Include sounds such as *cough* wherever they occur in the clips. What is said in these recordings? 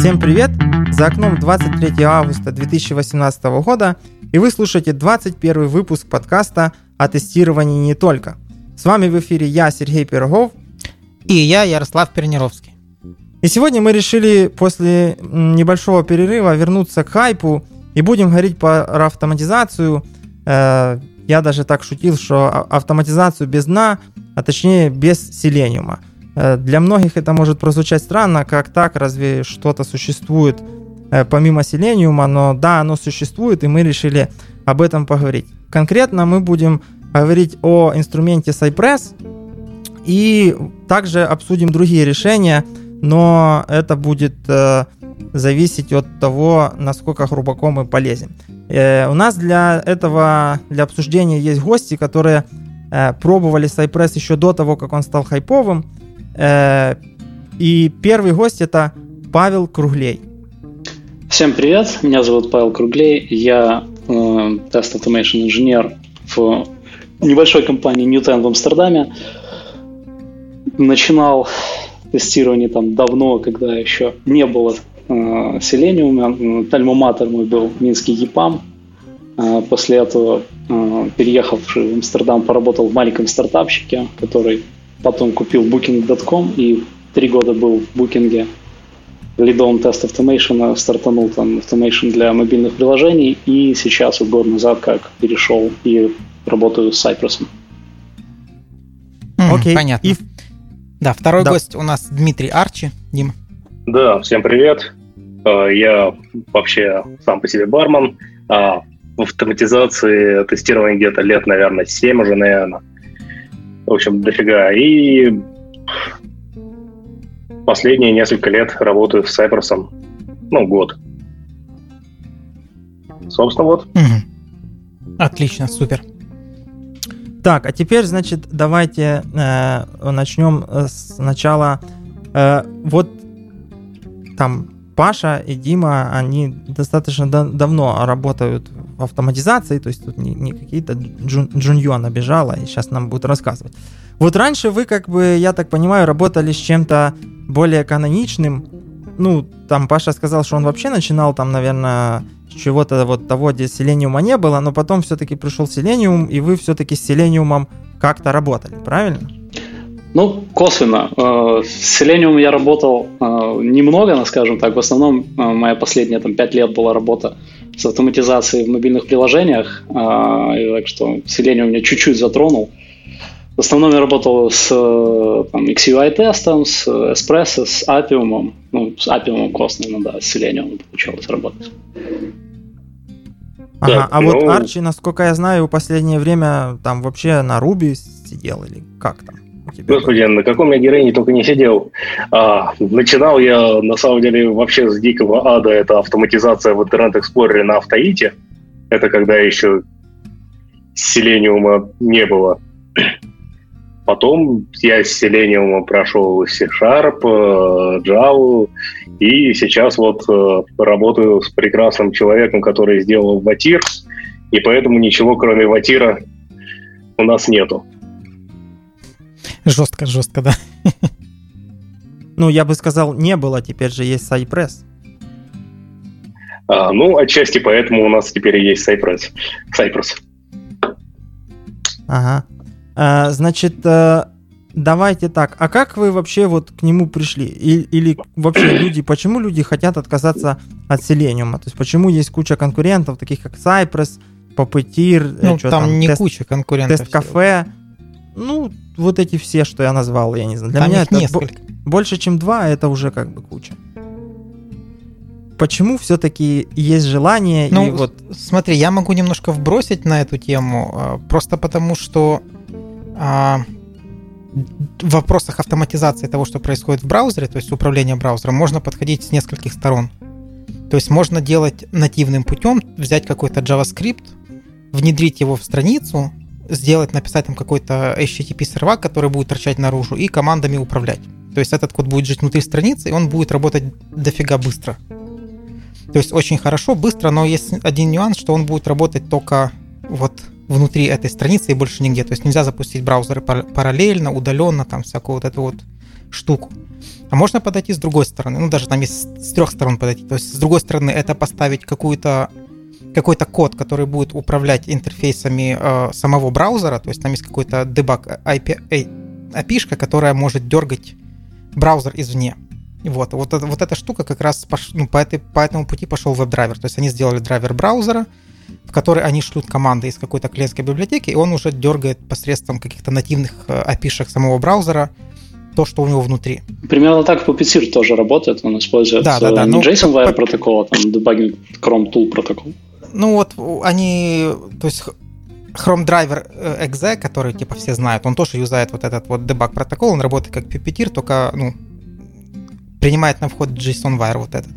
Всем привет! За окном 23 августа 2018 года, и вы слушаете 21 выпуск подкаста о тестировании не только. С вами в эфире я, Сергей Пирогов. И я, Ярослав Пернировский. И сегодня мы решили после небольшого перерыва вернуться к хайпу и будем говорить про автоматизацию. Э, я даже так шутил, что автоматизацию без дна, а точнее без селениума – для многих это может прозвучать странно, как так, разве что-то существует э, помимо Selenium, но да, оно существует, и мы решили об этом поговорить. Конкретно мы будем говорить о инструменте Cypress и также обсудим другие решения, но это будет э, зависеть от того, насколько глубоко мы полезем. Э, у нас для этого, для обсуждения есть гости, которые э, пробовали Cypress еще до того, как он стал хайповым, Э, и первый гость это Павел Круглей. Всем привет, меня зовут Павел Круглей, я э, тест automation инженер в небольшой компании Newton в Амстердаме. Начинал тестирование там давно, когда еще не было э, Selenium. Тальмоматор мой был Минский ЕПАМ. Э, после этого, э, переехав в Амстердам, поработал в маленьком стартапчике, который Потом купил Booking.com и три года был в Booking лидом тест Automation, стартанул там Automation для мобильных приложений, и сейчас вот год назад как перешел и работаю с Cypress. Окей, okay. понятно. И... Да, второй да. гость у нас Дмитрий Арчи. Дима. Да, всем привет. А, я вообще сам по себе бармен. А в автоматизации тестирования где-то лет, наверное, 7 уже, наверное в общем, дофига. И последние несколько лет работаю с Cypress. Ну, год. Собственно, вот. Угу. Отлично, супер. Так, а теперь, значит, давайте э, начнем сначала. Э, вот там Паша и Дима, они достаточно да- давно работают в автоматизации, то есть тут не, не какие-то джун, Джуньё набежала и сейчас нам будет рассказывать. Вот раньше вы, как бы, я так понимаю, работали с чем-то более каноничным. Ну, там Паша сказал, что он вообще начинал там, наверное, с чего-то вот того, где селениума не было, но потом все-таки пришел селениум, и вы все-таки с селениумом как-то работали, правильно? Ну, косвенно. Э, с Selenium я работал э, немного, скажем так. В основном э, моя последняя там, 5 лет была работа с автоматизацией в мобильных приложениях. Так что Selenium меня чуть-чуть затронул. В основном я работал с там, XCUI-тестом, с Espresso, с Appium. Ну, с Appium косвенно, да, с Selenium получалось работать. Ага, так, а ну... вот Арчи, насколько я знаю, в последнее время там вообще на Ruby сидел или как там? Господи, на каком я героине только не сидел. А, начинал я, на самом деле, вообще с дикого ада. Это автоматизация в Internet Explorer е на AutoIt е. Это когда еще Селениума не было. Потом я с Selenium прошел C-Sharp, э, Java, и сейчас вот э, работаю с прекрасным человеком, который сделал Ватир, и поэтому ничего кроме Ватира у нас нету. Жестко, жестко, да. *laughs* Ну, я бы сказал, не было, теперь же есть Cypress. А, ну, отчасти поэтому у нас теперь есть Cypress. Cypress. Ага. А, значит, э, давайте так. А как вы вообще вот к нему пришли? И, или вообще *clears throat* люди, почему люди хотят отказаться от Selenium? То есть почему есть куча конкурентов, таких как Cypress, Puppeteer, ну, там, там не тест, куча конкурентов. Тест-кафе. Ну, вот эти все, что я назвал, я не знаю. Для Там меня это несколько. больше, чем два, это уже как бы куча. Почему все-таки есть желание ну, и вот... Смотри, я могу немножко вбросить на эту тему, а, просто потому что а, в вопросах автоматизации того, что происходит в браузере, то есть управления браузером, можно подходить с нескольких сторон. То есть можно делать нативным путем, взять какой-то JavaScript, внедрить его в страницу, сделать, написать там какой-то HTTP сервак, который будет торчать наружу, и командами управлять. То есть этот код будет жить внутри страницы, и он будет работать дофига быстро. То есть очень хорошо, быстро, но есть один нюанс, что он будет работать только вот внутри этой страницы и больше нигде. То есть нельзя запустить браузеры параллельно, удаленно, там всякую вот эту вот штуку. А можно подойти с другой стороны, ну даже там есть с трех сторон подойти. То есть с другой стороны это поставить какую-то какой-то код, который будет управлять интерфейсами э, самого браузера, то есть там есть какой-то дебаг IP, API, которая может дергать браузер извне. Вот, вот, вот, эта штука как раз пош, ну, по, этой, по этому пути пошел веб-драйвер. То есть они сделали драйвер браузера, в который они шлют команды из какой-то клиентской библиотеки, и он уже дергает посредством каких-то нативных API э, самого браузера то, что у него внутри. Примерно так Puppeteer тоже работает. Он использует да, да, да. не ну, JSON Wire протокол, а там Debugging Chrome Tool протокол. Ну вот они, то есть Chrome Driver э, exe, который типа все знают, он тоже юзает вот этот вот debug протокол, он работает как Puppeteer, только ну, принимает на вход JSON-wire вот этот.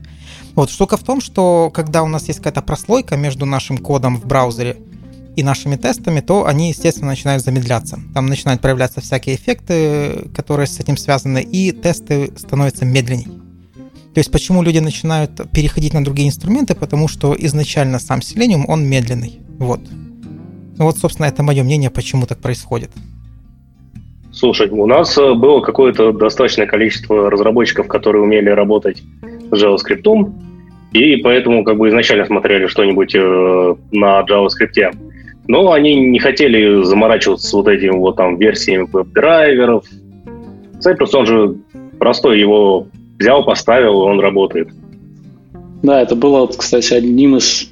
Вот штука в том, что когда у нас есть какая-то прослойка между нашим кодом в браузере и нашими тестами, то они, естественно, начинают замедляться. Там начинают проявляться всякие эффекты, которые с этим связаны, и тесты становятся медленнее. То есть почему люди начинают переходить на другие инструменты? Потому что изначально сам Selenium, он медленный. Вот. Ну вот, собственно, это мое мнение, почему так происходит. Слушай, у нас э, было какое-то достаточное количество разработчиков, которые умели работать с JavaScript, и поэтому как бы изначально смотрели что-нибудь э, на JavaScript. Но они не хотели заморачиваться с вот этими вот там версиями веб-драйверов. Cypress, он же простой, его взял, поставил, он работает. Да, это было, кстати, одним из,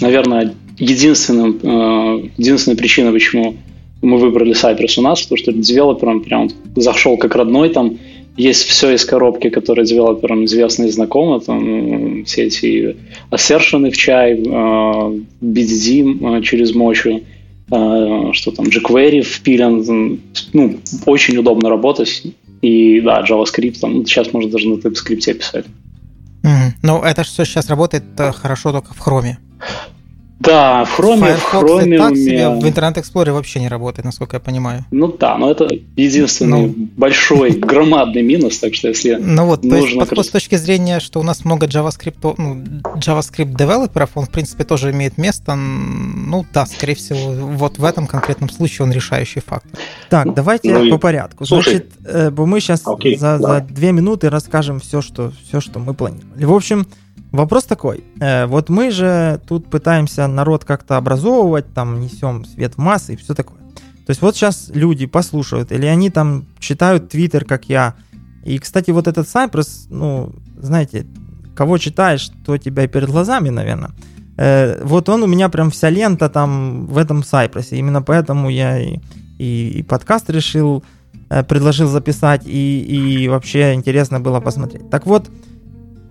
наверное, единственным, э, единственной причиной, почему мы выбрали Cypress у нас, потому что девелопером прям зашел как родной, там есть все из коробки, которые девелоперам известны и знакомы, там все эти ассершены в чай, э, BDD э, через мочу, что там, jQuery впилен, ну, очень удобно работать, и да, JavaScript, там, сейчас можно даже на TypeScript писать. Mm-hmm. Ну, это все сейчас работает хорошо только в Chrome. Да, в Chrome, Firefox в Chrome так себе в Internet Explorer вообще не работает, насколько я понимаю. Ну да, но это единственный ну. большой, *laughs* громадный минус, так что если Ну вот, то есть подход с точки зрения, что у нас много JavaScript, ну, JavaScript девелоперов, он в принципе тоже имеет место, ну да, скорее всего, вот в этом конкретном случае он решающий фактор. Так, давайте ну, по порядку. Слушай, Значит, э, мы сейчас окей, за, за две минуты расскажем все, что, все, что мы планировали. В общем, Вопрос такой. Э, вот мы же тут пытаемся народ как-то образовывать, там несем свет в массы и все такое. То есть вот сейчас люди послушают, или они там читают Твиттер, как я. И, кстати, вот этот Cypress, ну, знаете, кого читаешь, то тебя и перед глазами, наверное. Э, вот он у меня прям вся лента там в этом Cypress. Именно поэтому я и, и, и подкаст решил, э, предложил записать, и, и вообще интересно было посмотреть. Так вот,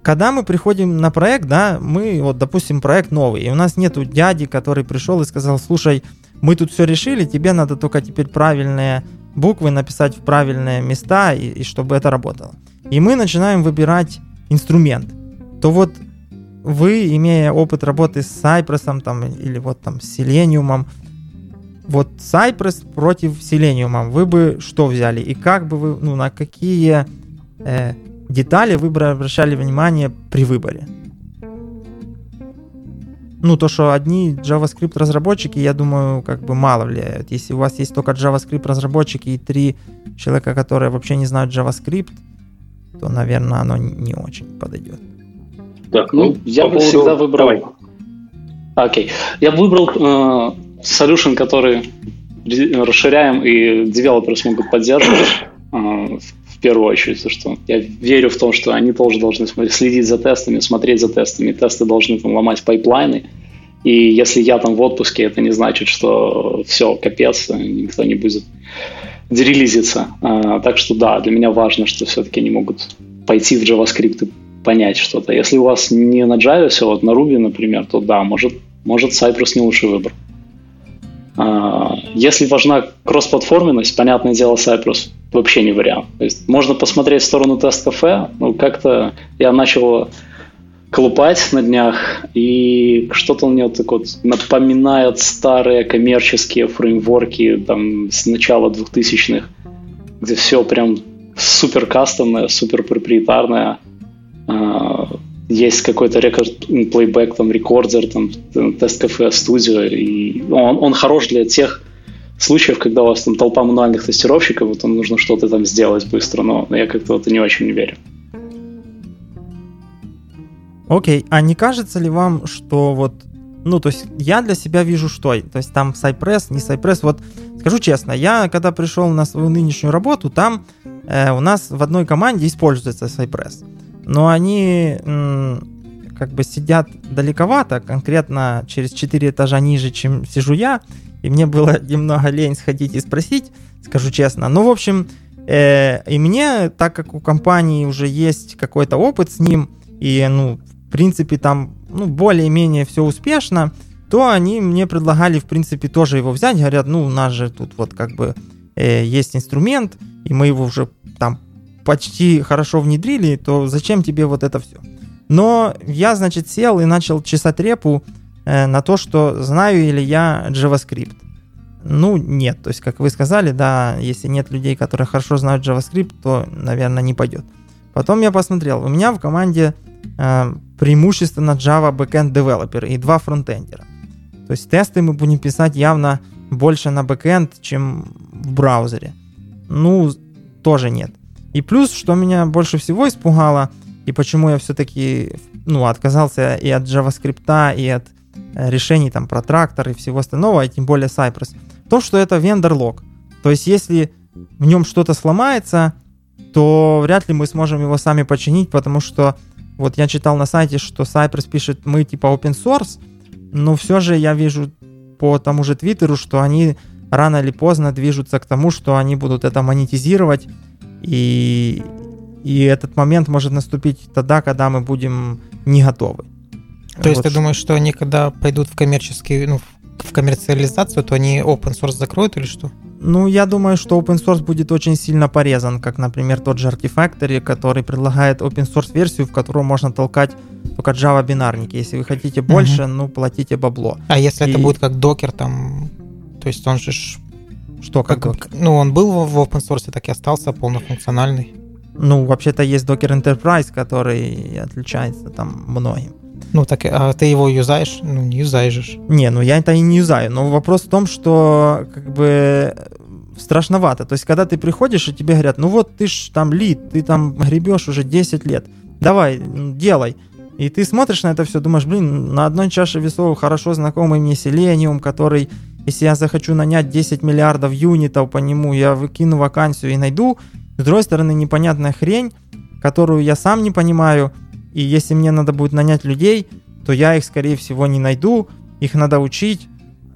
когда мы приходим на проект, да, мы, вот, допустим, проект новый, и у нас нету дяди, который пришел и сказал, слушай, мы тут все решили, тебе надо только теперь правильные буквы написать в правильные места, и, и чтобы это работало. И мы начинаем выбирать инструмент. То вот вы, имея опыт работы с Cypress там, или вот там с Selenium, вот Cypress против Selenium, вы бы что взяли? И как бы вы, ну, на какие э, детали вы бы обращали внимание при выборе? Ну, то, что одни JavaScript разработчики, я думаю, как бы мало влияют. Если у вас есть только JavaScript разработчики и три человека, которые вообще не знают JavaScript, то, наверное, оно не очень подойдет. Так, ну, ну я бы поводу... всегда выбрал... Давай. Окей. Я выбрал э, solution, который расширяем и девелоперы смогут поддерживать. Э, в первую очередь, то, что я верю в том, что они тоже должны следить за тестами, смотреть за тестами, тесты должны там ломать пайплайны, и если я там в отпуске, это не значит, что все, капец, никто не будет релизиться. А, так что да, для меня важно, что все-таки они могут пойти в JavaScript и понять что-то. Если у вас не на Java все, вот на Ruby, например, то да, может, может Cypress не лучший выбор. А, если важна кроссплатформенность, понятное дело, Cypress вообще не вариант. То есть можно посмотреть в сторону тест-кафе, ну как-то я начал колупать на днях, и что-то мне вот так вот напоминает старые коммерческие фреймворки там с начала 2000-х, где все прям супер кастомное, супер проприетарное, а, есть какой-то рекорд плейбэк, там, рекордер, там, тест кафе студио, и он, он хорош для тех случаев, когда у вас там толпа мануальных тестировщиков, вот вам нужно что-то там сделать быстро, но я как-то вот не очень верю. Окей, а не кажется ли вам, что вот, ну, то есть я для себя вижу что? То есть там Cypress, не Cypress, вот скажу честно, я когда пришел на свою нынешнюю работу, там э, у нас в одной команде используется Cypress, но они как бы сидят далековато, конкретно через 4 этажа ниже, чем сижу я, и мне было *laughs* немного лень сходить и спросить, скажу честно. Ну, в общем, э, и мне, так как у компании уже есть какой-то опыт с ним, и, ну, в принципе, там, ну, более-менее все успешно, то они мне предлагали, в принципе, тоже его взять. Говорят, ну, у нас же тут вот как бы э, есть инструмент, и мы его уже там почти хорошо внедрили, то зачем тебе вот это все? Но я, значит, сел и начал чесать репу э, на то, что знаю ли я JavaScript. Ну, нет. То есть, как вы сказали, да, если нет людей, которые хорошо знают JavaScript, то, наверное, не пойдет. Потом я посмотрел. У меня в команде э, преимущественно Java backend developer и два фронтендера. То есть тесты мы будем писать явно больше на backend, чем в браузере. Ну, тоже нет. И плюс, что меня больше всего испугало – и почему я все-таки ну, отказался и от JavaScript, и от э, решений там про трактор и всего остального, и тем более Cypress, то, что это вендор-лог. То есть, если в нем что-то сломается, то вряд ли мы сможем его сами починить, потому что вот я читал на сайте, что Cypress пишет, мы типа open source, но все же я вижу по тому же Твиттеру, что они рано или поздно движутся к тому, что они будут это монетизировать, и, и этот момент может наступить тогда, когда мы будем не готовы. То есть вот. ты думаешь, что они когда пойдут в коммерческий, ну, в коммерциализацию, то они open source закроют или что? Ну, я думаю, что open source будет очень сильно порезан, как, например, тот же Artifactory, который предлагает open source версию, в которую можно толкать только Java бинарники. Если вы хотите больше, угу. ну, платите бабло. А если И... это будет как Docker, там, то есть он же что как, как Ну, он был в open source, так и остался полнофункциональный. Ну, вообще-то есть Docker Enterprise, который отличается там многим. Ну, так а ты его юзаешь? Ну, не юзаешь. Не, ну я это и не юзаю. Но вопрос в том, что как бы страшновато. То есть, когда ты приходишь, и тебе говорят, ну вот ты ж там лид, ты там гребешь уже 10 лет, давай, делай. И ты смотришь на это все, думаешь, блин, на одной чаше весов хорошо знакомый мне Selenium, который, если я захочу нанять 10 миллиардов юнитов по нему, я выкину вакансию и найду, с другой стороны, непонятная хрень, которую я сам не понимаю, и если мне надо будет нанять людей, то я их, скорее всего, не найду, их надо учить,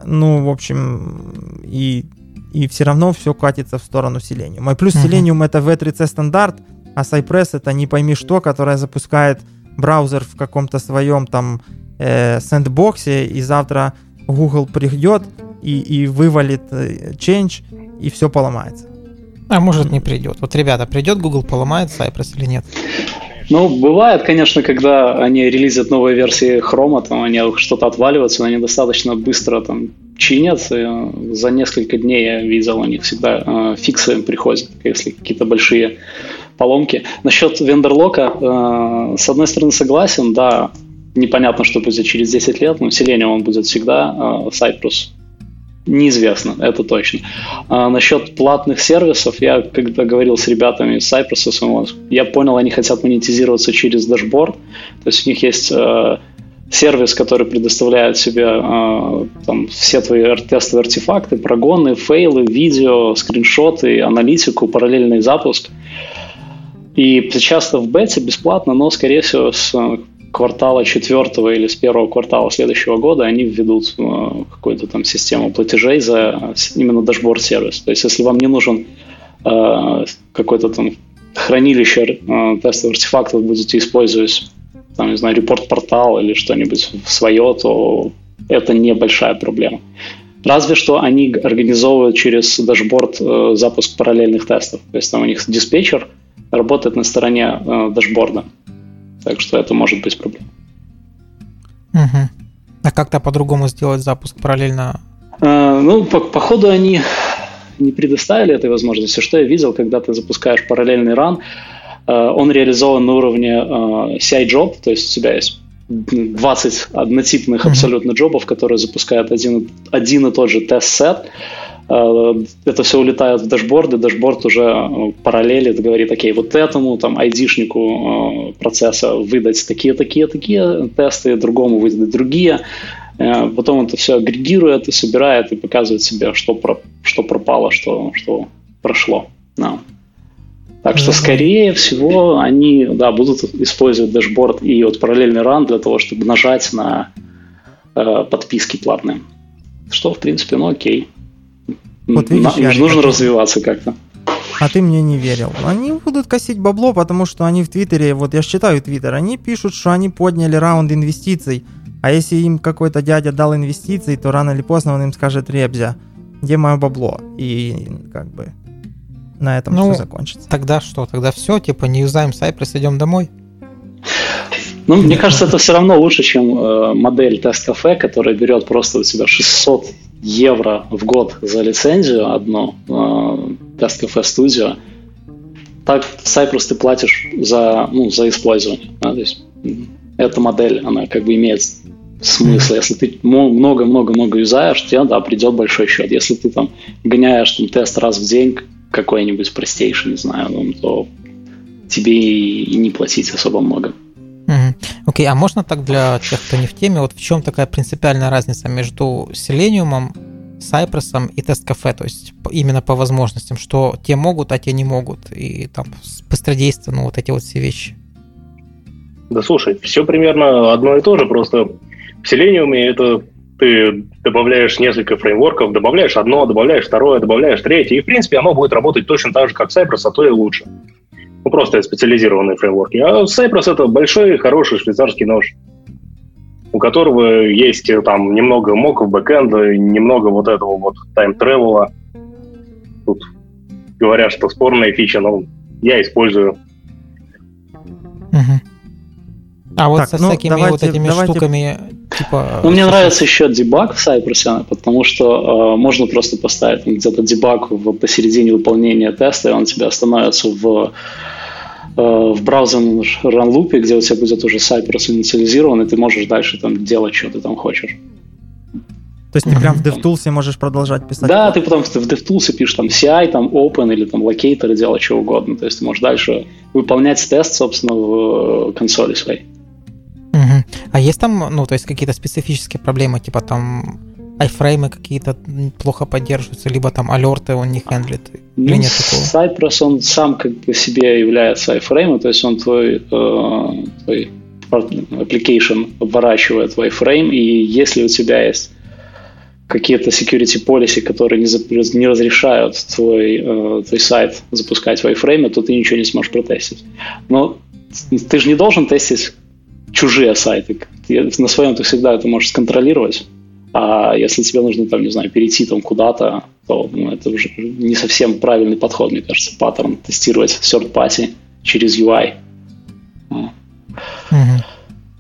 ну, в общем, и, и все равно все катится в сторону Selenium. И плюс uh-huh. Selenium это V3C стандарт, а Cypress это не пойми что, которая запускает браузер в каком-то своем там э, сэндбоксе, и завтра Google придет и, и вывалит э, change, и все поломается. А может не придет. Вот, ребята, придет Google, поломает Cypress или нет? Ну, бывает, конечно, когда они релизят новые версии Chrome, там они что-то отваливаются, но они достаточно быстро там чинят. И за несколько дней я видел, у них всегда э, фиксы приходят, если какие-то большие поломки. Насчет вендорлока, э, с одной стороны, согласен, да, непонятно, что будет через 10 лет, но Selenium он будет всегда, э, Cypress Неизвестно, это точно. А насчет платных сервисов, я когда говорил с ребятами из Cypress, я понял, они хотят монетизироваться через дашборд. То есть у них есть э, сервис, который предоставляет себе э, там, все твои тестовые артефакты, прогоны, фейлы, видео, скриншоты, аналитику, параллельный запуск. И сейчас в бете бесплатно, но, скорее всего, с квартала четвертого или с первого квартала следующего года они введут э, какую-то там систему платежей за именно дашборд сервис. То есть, если вам не нужен э, какой-то там хранилище э, тестовых артефактов будете использовать, там, не знаю, репорт-портал или что-нибудь свое, то это небольшая проблема. Разве что они организовывают через дашборд запуск параллельных тестов. То есть там у них диспетчер работает на стороне дашборда. Так что это может быть проблема. Угу. А как-то по-другому сделать запуск параллельно? А, ну, по, по ходу они не предоставили этой возможности. Что я видел, когда ты запускаешь параллельный ран, а, он реализован на уровне а, CI-job, то есть у тебя есть 20 однотипных абсолютно джобов, которые запускают один, один и тот же test set, это все улетает в дашборд, и дашборд уже э, параллелит, говорит, окей, вот этому там айдишнику э, процесса выдать такие-такие-такие тесты, другому выдать другие. Потом это все агрегирует и собирает и показывает себе, что, про, что пропало, что, что прошло. No. Так что, скорее всего, они да, будут использовать дашборд и вот параллельный ран для того, чтобы нажать на э, подписки платные. Что, в принципе, ну окей. Вот видишь, На, нужно хотел... развиваться как-то. А ты мне не верил. Они будут косить бабло, потому что они в Твиттере, вот я считаю Твиттер, они пишут, что они подняли раунд инвестиций. А если им какой-то дядя дал инвестиции, то рано или поздно он им скажет, Ребзя, где мое бабло? И как бы на этом ну, все закончится. Тогда что? Тогда все, типа не юзаем Cypress, идем домой? Ну, мне кажется, это все равно лучше, чем э, модель тест-кафе, которая берет просто у тебя 600 евро в год за лицензию одну, э, тест-кафе студию. Так в Cypress ты платишь за, ну, за использование. Да? То есть эта модель, она как бы имеет смысл. Если ты много-много-много юзаешь, тебе, да, придет большой счет. Если ты там гоняешь там, тест раз в день, какой-нибудь простейший, не знаю, ну, то тебе и не платить особо много. Окей, okay, а можно так для тех, кто не в теме, вот в чем такая принципиальная разница между Selenium, Cypress и тест-кафе, то есть именно по возможностям, что те могут, а те не могут, и там быстродействие, ну вот эти вот все вещи. Да слушай, все примерно одно и то же, просто в Selenium это ты добавляешь несколько фреймворков, добавляешь одно, добавляешь второе, добавляешь третье, и, в принципе, оно будет работать точно так же, как Cypress, а то и лучше. Ну, просто специализированные фреймворки. А Cypress — это большой, хороший швейцарский нож, у которого есть э, там немного моков бэкэнда, немного вот этого вот тайм-тревела. Тут говорят, что спорная фича, но я использую. Угу. А вот так, со ну, всякими давайте, вот этими давайте... штуками, типа... Ну, мне нравится еще дебаг в Cypress, потому что э, можно просто поставить где-то дебаг в, посередине выполнения теста, и он тебя становится в э, в браузерном ранлупе, где у тебя будет уже Cypress инициализирован, и ты можешь дальше там делать, что ты там хочешь. То есть ты прям в DevTools можешь продолжать писать? Да, ты потом в DevTools пишешь там CI, там Open или там Locator, делать что угодно. То есть ты можешь дальше выполнять тест, собственно, в э, консоли своей. Угу. А есть там, ну, то есть какие-то специфические проблемы, типа там айфреймы какие-то плохо поддерживаются, либо там алерты он не хендлит? Ну, или нет такого? Cypress, он сам как бы себе является айфреймом, то есть он твой, э, твой application обворачивает в iframe, и если у тебя есть какие-то security policy, которые не, не разрешают твой, э, твой сайт запускать в iframe, то ты ничего не сможешь протестить. Но ты же не должен тестить чужие сайты. На своем ты всегда это можешь сконтролировать. А если тебе нужно, там, не знаю, перейти там куда-то, то ну, это уже не совсем правильный подход, мне кажется, паттерн тестировать third party через UI. Mm-hmm.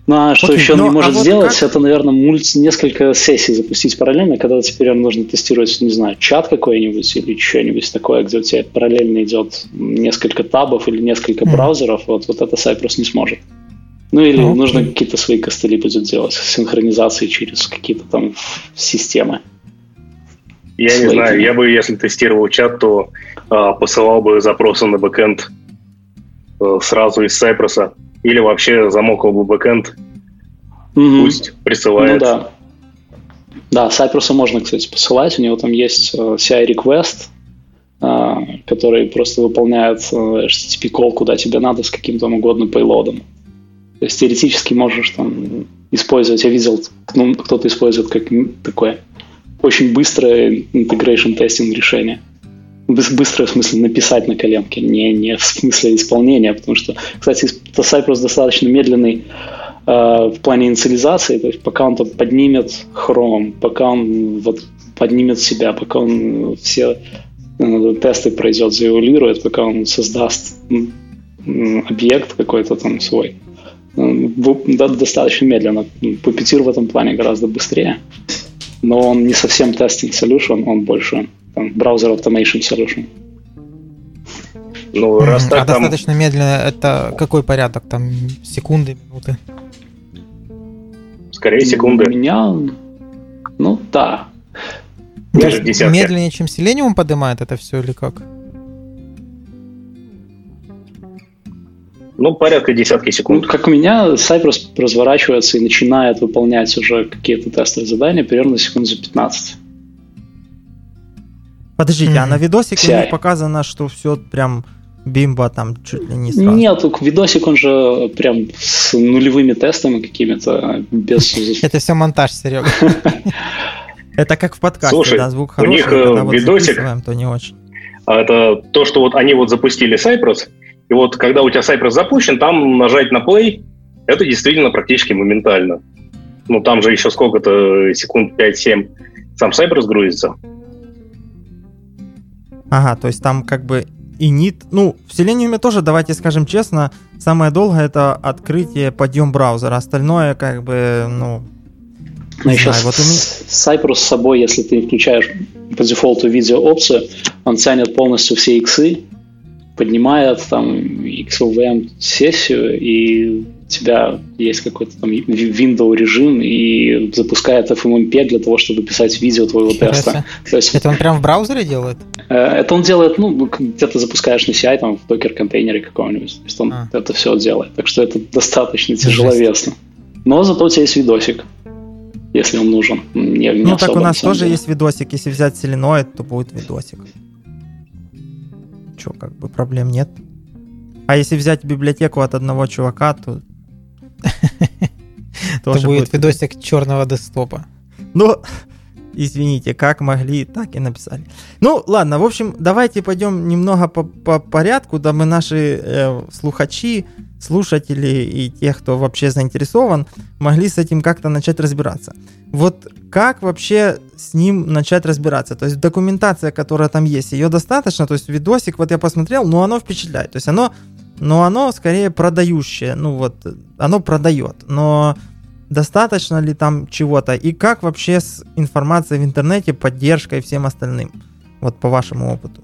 Ну а что Окей, еще он не а может а сделать, как... это, наверное, мульти... несколько сессий запустить параллельно, когда теперь нужно тестировать, не знаю, чат какой-нибудь или что-нибудь такое, где у тебя параллельно идет несколько табов или несколько mm-hmm. браузеров, вот, вот это Cypress не сможет. Ну или ну, нужно какие-то свои костыли будет делать, синхронизации через какие-то там системы. Я свои. не знаю, я бы, если тестировал чат, то э, посылал бы запросы на бэкэнд э, сразу из Cypress, или вообще замокал бы бэкэнд, mm-hmm. пусть присылает. Ну да. Да, Cypress можно, кстати, посылать, у него там есть э, CI-request, э, который просто выполняет э, HTTP call, куда тебе надо с каким-то угодным пейлодом. То есть теоретически можешь там использовать, я видел, ну, кто-то использует как такое очень быстрое integration testing решение. Быстрое в смысле написать на коленке, не, не в смысле исполнения, потому что, кстати, Cypress достаточно медленный э, в плане инициализации, то есть пока он там поднимет Chrome, пока он вот поднимет себя, пока он все э, тесты пройдет, заэволюирует, пока он создаст объект какой-то там свой, достаточно медленно. Puppeteer в этом плане гораздо быстрее. Но он не совсем testing solution, он больше там, браузер automation solution. Ну, раз так, а там... достаточно медленно, это какой порядок? Там секунды, минуты? Скорее секунды. У меня, ну да. Даже медленнее, чем Selenium поднимает это все или как? Ну, порядка десятки секунд. Ну, как у меня, Cypress разворачивается и начинает выполнять уже какие-то тестовые задания примерно секунд за 15. Подождите, mm-hmm. а на видосике CI. у них показано, что все прям бимба там чуть ли не сразу? Нет, видосик он же прям с нулевыми тестами какими-то, без... *laughs* Это все монтаж, Серега. *laughs* Это как в подкасте, Слушай, да, звук хороший, у них когда вот видосик, то не очень. А это то, что вот они вот запустили Cypress, и вот когда у тебя Cypress запущен, там нажать на play, это действительно практически моментально. Ну, там же еще сколько-то, секунд 5-7 сам Cypress грузится. Ага, то есть там как бы и нит. Ну, в Selenium тоже, давайте скажем честно, самое долгое это открытие, подъем браузера. Остальное как бы, ну, ну, еще знаю, вот у меня... Cypress с собой, если ты включаешь по дефолту видео опцию, он тянет полностью все иксы, поднимает там XVM сессию, и у тебя есть какой-то там window режим и запускает FMMP для того, чтобы писать видео твоего теста. То есть, это он прям в браузере делает? Э, это он делает, ну, где-то запускаешь на CI, там, в докер-контейнере каком-нибудь. То есть он а. это все делает. Так что это достаточно тяжеловесно. Но зато у тебя есть видосик если он нужен. Не, не ну, так у нас тоже деле. есть видосик. Если взять селеноид, то будет видосик. Че, как бы проблем нет. А если взять библиотеку от одного чувака, то... *laughs* Тоже будет видосик черного десктопа. Ну, *laughs* извините, как могли, так и написали. Ну, ладно, в общем, давайте пойдем немного по, по порядку, да мы наши э, слухачи слушатели и тех, кто вообще заинтересован, могли с этим как-то начать разбираться. Вот как вообще с ним начать разбираться? То есть документация, которая там есть, ее достаточно? То есть видосик, вот я посмотрел, но оно впечатляет. То есть оно, но оно скорее продающее, ну вот, оно продает, но достаточно ли там чего-то? И как вообще с информацией в интернете, поддержкой и всем остальным? Вот по вашему опыту.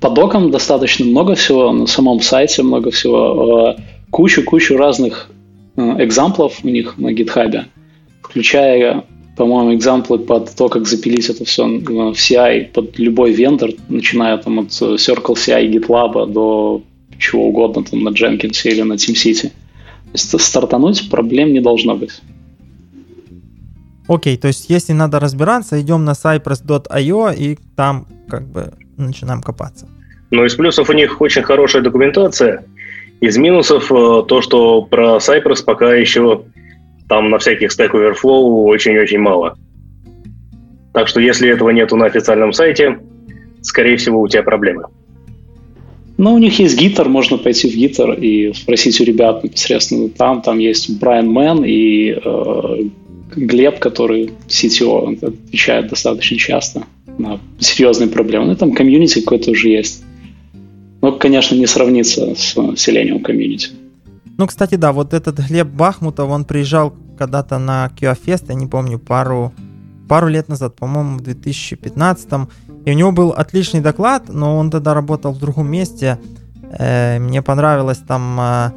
По докам достаточно много всего, на самом сайте много всего. Кучу-кучу разных э, экзамплов у них на гитхабе, включая, по-моему, экзамплы под то, как запилить это все в CI под любой вендор, начиная там от Circle CI GitLab до чего угодно, там на Jenkins или на TeamCity. То есть стартануть проблем не должно быть. Окей, то есть если надо разбираться, идем на cypress.io и там как бы начинаем копаться. Но из плюсов у них очень хорошая документация. Из минусов э, то, что про Cypress пока еще там на всяких Stack Overflow очень-очень мало. Так что если этого нету на официальном сайте, скорее всего, у тебя проблемы. Ну, у них есть Gitter, можно пойти в Gitter и спросить у ребят непосредственно там. Там есть Брайан Манн и э, Глеб, который CTO отвечает достаточно часто на серьезные проблемы. Ну, там комьюнити какой-то уже есть. Но, конечно, не сравнится с Selenium комьюнити. Ну, кстати, да, вот этот Глеб Бахмутов, он приезжал когда-то на QA я не помню, пару, пару лет назад, по-моему, в 2015 и у него был отличный доклад, но он тогда работал в другом месте. Э, мне понравилось там, э,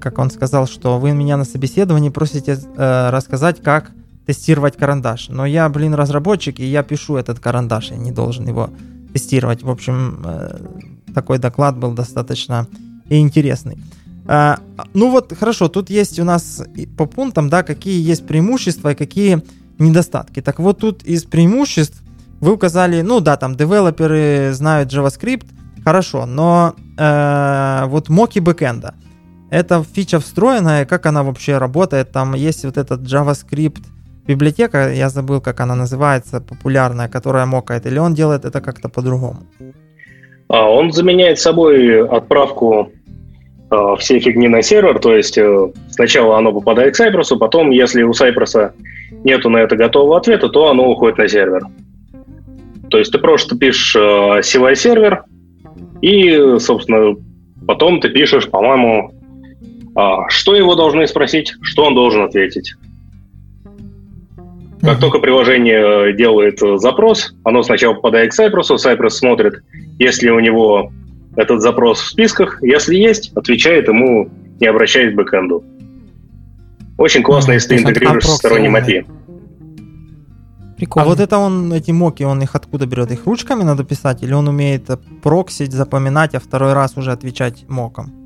как он сказал, что вы меня на собеседовании просите рассказать, как тестировать карандаш. Но я, блин, разработчик, и я пишу этот карандаш, я не должен его тестировать. В общем, э, такой доклад был достаточно интересный. А, ну вот, хорошо, тут есть у нас по пунктам, да, какие есть преимущества и какие недостатки. Так вот, тут из преимуществ вы указали, ну да, там девелоперы знают JavaScript, хорошо, но э, вот моки бэкэнда, это фича встроенная, как она вообще работает, там есть вот этот JavaScript библиотека, я забыл, как она называется, популярная, которая мокает, или он делает это как-то по-другому? А, он заменяет собой отправку а, всей фигни на сервер, то есть э, сначала оно попадает к Cypress, потом, если у Cypress нету на это готового ответа, то оно уходит на сервер. То есть ты просто пишешь э, CY сервер, и, собственно, потом ты пишешь, по-моему, что его должны спросить, что он должен ответить. Как только приложение э, делает э, запрос, оно сначала попадает к Cypress, Cypress смотрит, есть ли у него этот запрос в списках. Если есть, отвечает ему, не обращаясь к бэкэнду. Очень классно, если ты интегрируешь сторонним API. Прикольно. А вот это он, эти моки, он их откуда берет? Их ручками надо писать? Или он умеет проксить, запоминать, а второй раз уже отвечать моком?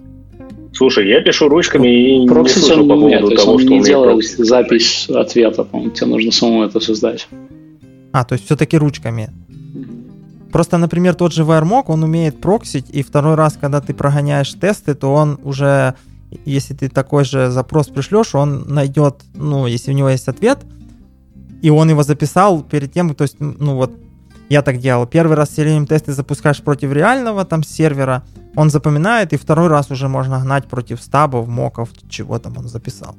Слушай, я пишу ручками и проксить не слышу по поводу нет, того, он что не делает проксить. запись ответа, по-моему, тебе нужно самому это создать. А, то есть все-таки ручками. Просто, например, тот же VRMOC, он умеет проксить, и второй раз, когда ты прогоняешь тесты, то он уже, если ты такой же запрос пришлешь, он найдет, ну, если у него есть ответ, и он его записал перед тем, то есть, ну вот, я так делал. Первый раз Selenium тесты запускаешь против реального там сервера, он запоминает, и второй раз уже можно гнать против стабов, моков, чего там он записал.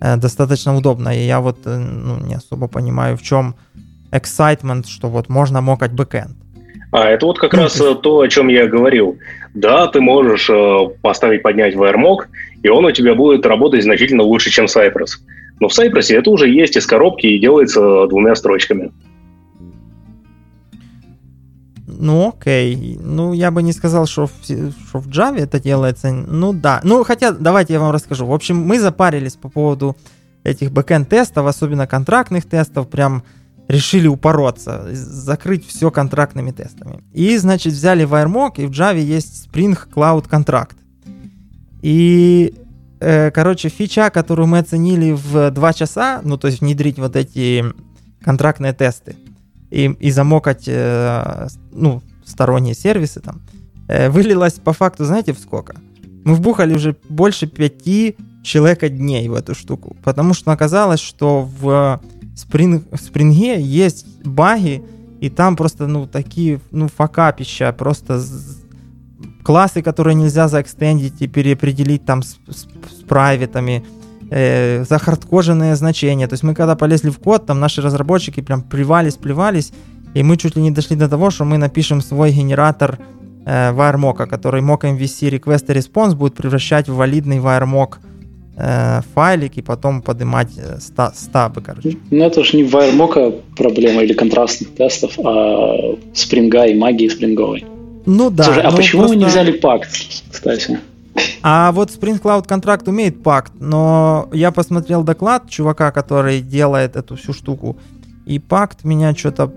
Э, достаточно удобно, и я вот э, ну, не особо понимаю, в чем excitement, что вот можно мокать бэкэнд. А это вот как раз есть... *laughs* то, о чем я говорил. Да, ты можешь э, поставить поднять VRMOC, и он у тебя будет работать значительно лучше, чем Cypress. Но в Cypress это уже есть из коробки и делается двумя строчками. Ну, окей. Ну, я бы не сказал, что в, что в Java это делается. Ну, да. Ну, хотя, давайте я вам расскажу. В общем, мы запарились по поводу этих бэкэнд-тестов, особенно контрактных тестов, прям решили упороться, закрыть все контрактными тестами. И, значит, взяли WireMock, и в Java есть Spring Cloud Contract. И, э, короче, фича, которую мы оценили в 2 часа, ну, то есть внедрить вот эти контрактные тесты и, и замокать, э, ну, сторонние сервисы там, э, вылилась по факту, знаете, в сколько? Мы вбухали уже больше пяти человека дней в эту штуку, потому что оказалось, что в Spring, в Spring есть баги, и там просто, ну, такие, ну, факапища, просто классы, которые нельзя заэкстендить и переопределить там с, с, с правитами, э, захардкоженные значения. То есть мы когда полезли в код, там наши разработчики прям плевались, плевались, и мы чуть ли не дошли до того, что мы напишем свой генератор э, WireMock, который mock MVC request и response будет превращать в валидный WireMock э, файлик и потом поднимать э, ста, стабы, короче. Ну, это же не WireMock проблема или контрастных тестов, а спринга и магии спринговой. Ну да. Слушай, а ну, почему просто... вы не взяли пакт, кстати? А вот Spring Cloud контракт умеет пакт, но я посмотрел доклад чувака, который делает эту всю штуку, и пакт меня что-то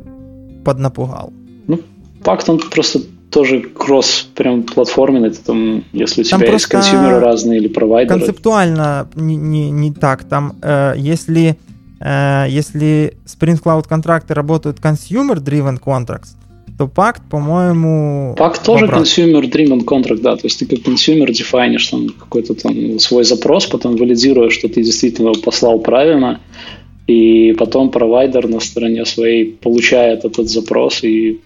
поднапугал. Ну, Pact он просто тоже кросс прям платформенный, там, если у тебя там есть консюмеры разные или провайдеры. Концептуально не, не, не так. Там, э, если, э, если Spring Cloud контракты работают consumer-driven contracts, то Pact, по-моему... Pact тоже consumer-driven contract, да, то есть ты как консюмер дефайнишь там какой-то там свой запрос, потом валидируешь, что ты действительно его послал правильно, и потом провайдер на стороне своей получает этот запрос и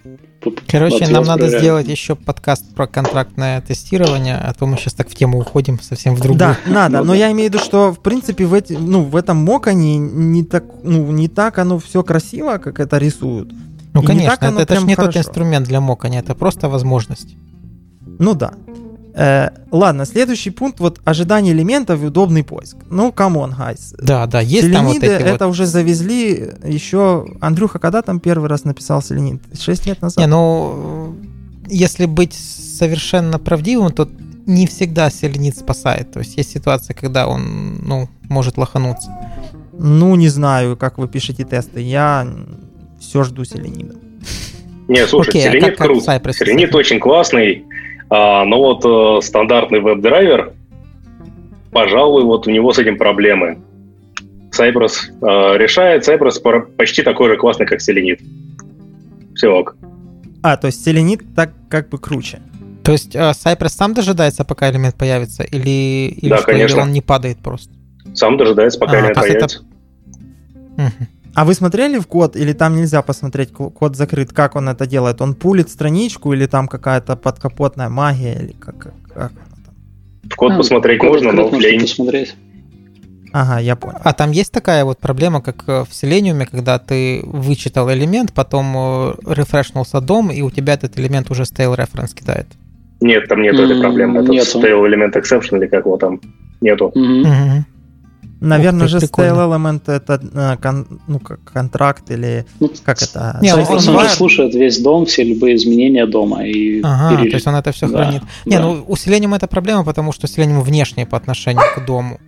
Короче, нам надо проверяем. сделать еще подкаст про контрактное тестирование, а то мы сейчас так в тему уходим совсем в другую. Да, надо. Но я имею в виду, что в принципе в, эти, ну, в этом мокании не так, ну, не так оно все красиво, как это рисуют. Ну, и конечно, это, это же не хорошо. тот инструмент для мокания, это просто возможность. Ну да. Э, ладно, следующий пункт, вот ожидание элементов и удобный поиск. Ну, come on, guys. Да, да, есть Селениды, там вот эти это вот... уже завезли еще... Андрюха когда там первый раз написал селенид? Шесть лет назад? Не, ну, если быть совершенно правдивым, то не всегда селенид спасает. То есть есть ситуация, когда он, ну, может лохануться. Ну, не знаю, как вы пишете тесты. Я все жду селенида. Не, слушай, okay, селенид а крут. Селенид очень классный. А, но вот э, стандартный веб-драйвер, пожалуй, вот у него с этим проблемы. Cypress э, решает, Cypress почти такой же классный, как Selenit. Все ок. А, то есть Selenit так как бы круче. То есть э, Cypress сам дожидается, пока элемент появится, или, или, да, что, конечно. или он не падает просто? Сам дожидается, пока а, элемент появится. Это... Угу. А вы смотрели в код, или там нельзя посмотреть, код закрыт, как он это делает? Он пулит страничку, или там какая-то подкапотная магия, или как, как, как В код а, посмотреть код можно, но лень. посмотреть. Ага, я понял. А там есть такая вот проблема, как э, в Selenium, когда ты вычитал элемент, потом э, рефрешнулся дом, и у тебя этот элемент уже stale reference кидает? Нет, там нету mm, этой проблемы. Это stale element exception или как его там нету. Mm-hmm. Mm-hmm. Наверное Ух, же Style Element это э, кон, ну, как контракт или ну, как это? Не, он, он, он же слушает весь дом, все любые изменения дома и ага, перелив. то есть он это все да, хранит. Да. Не, ну усилением это проблема, потому что усилением внешнее по отношению к дому.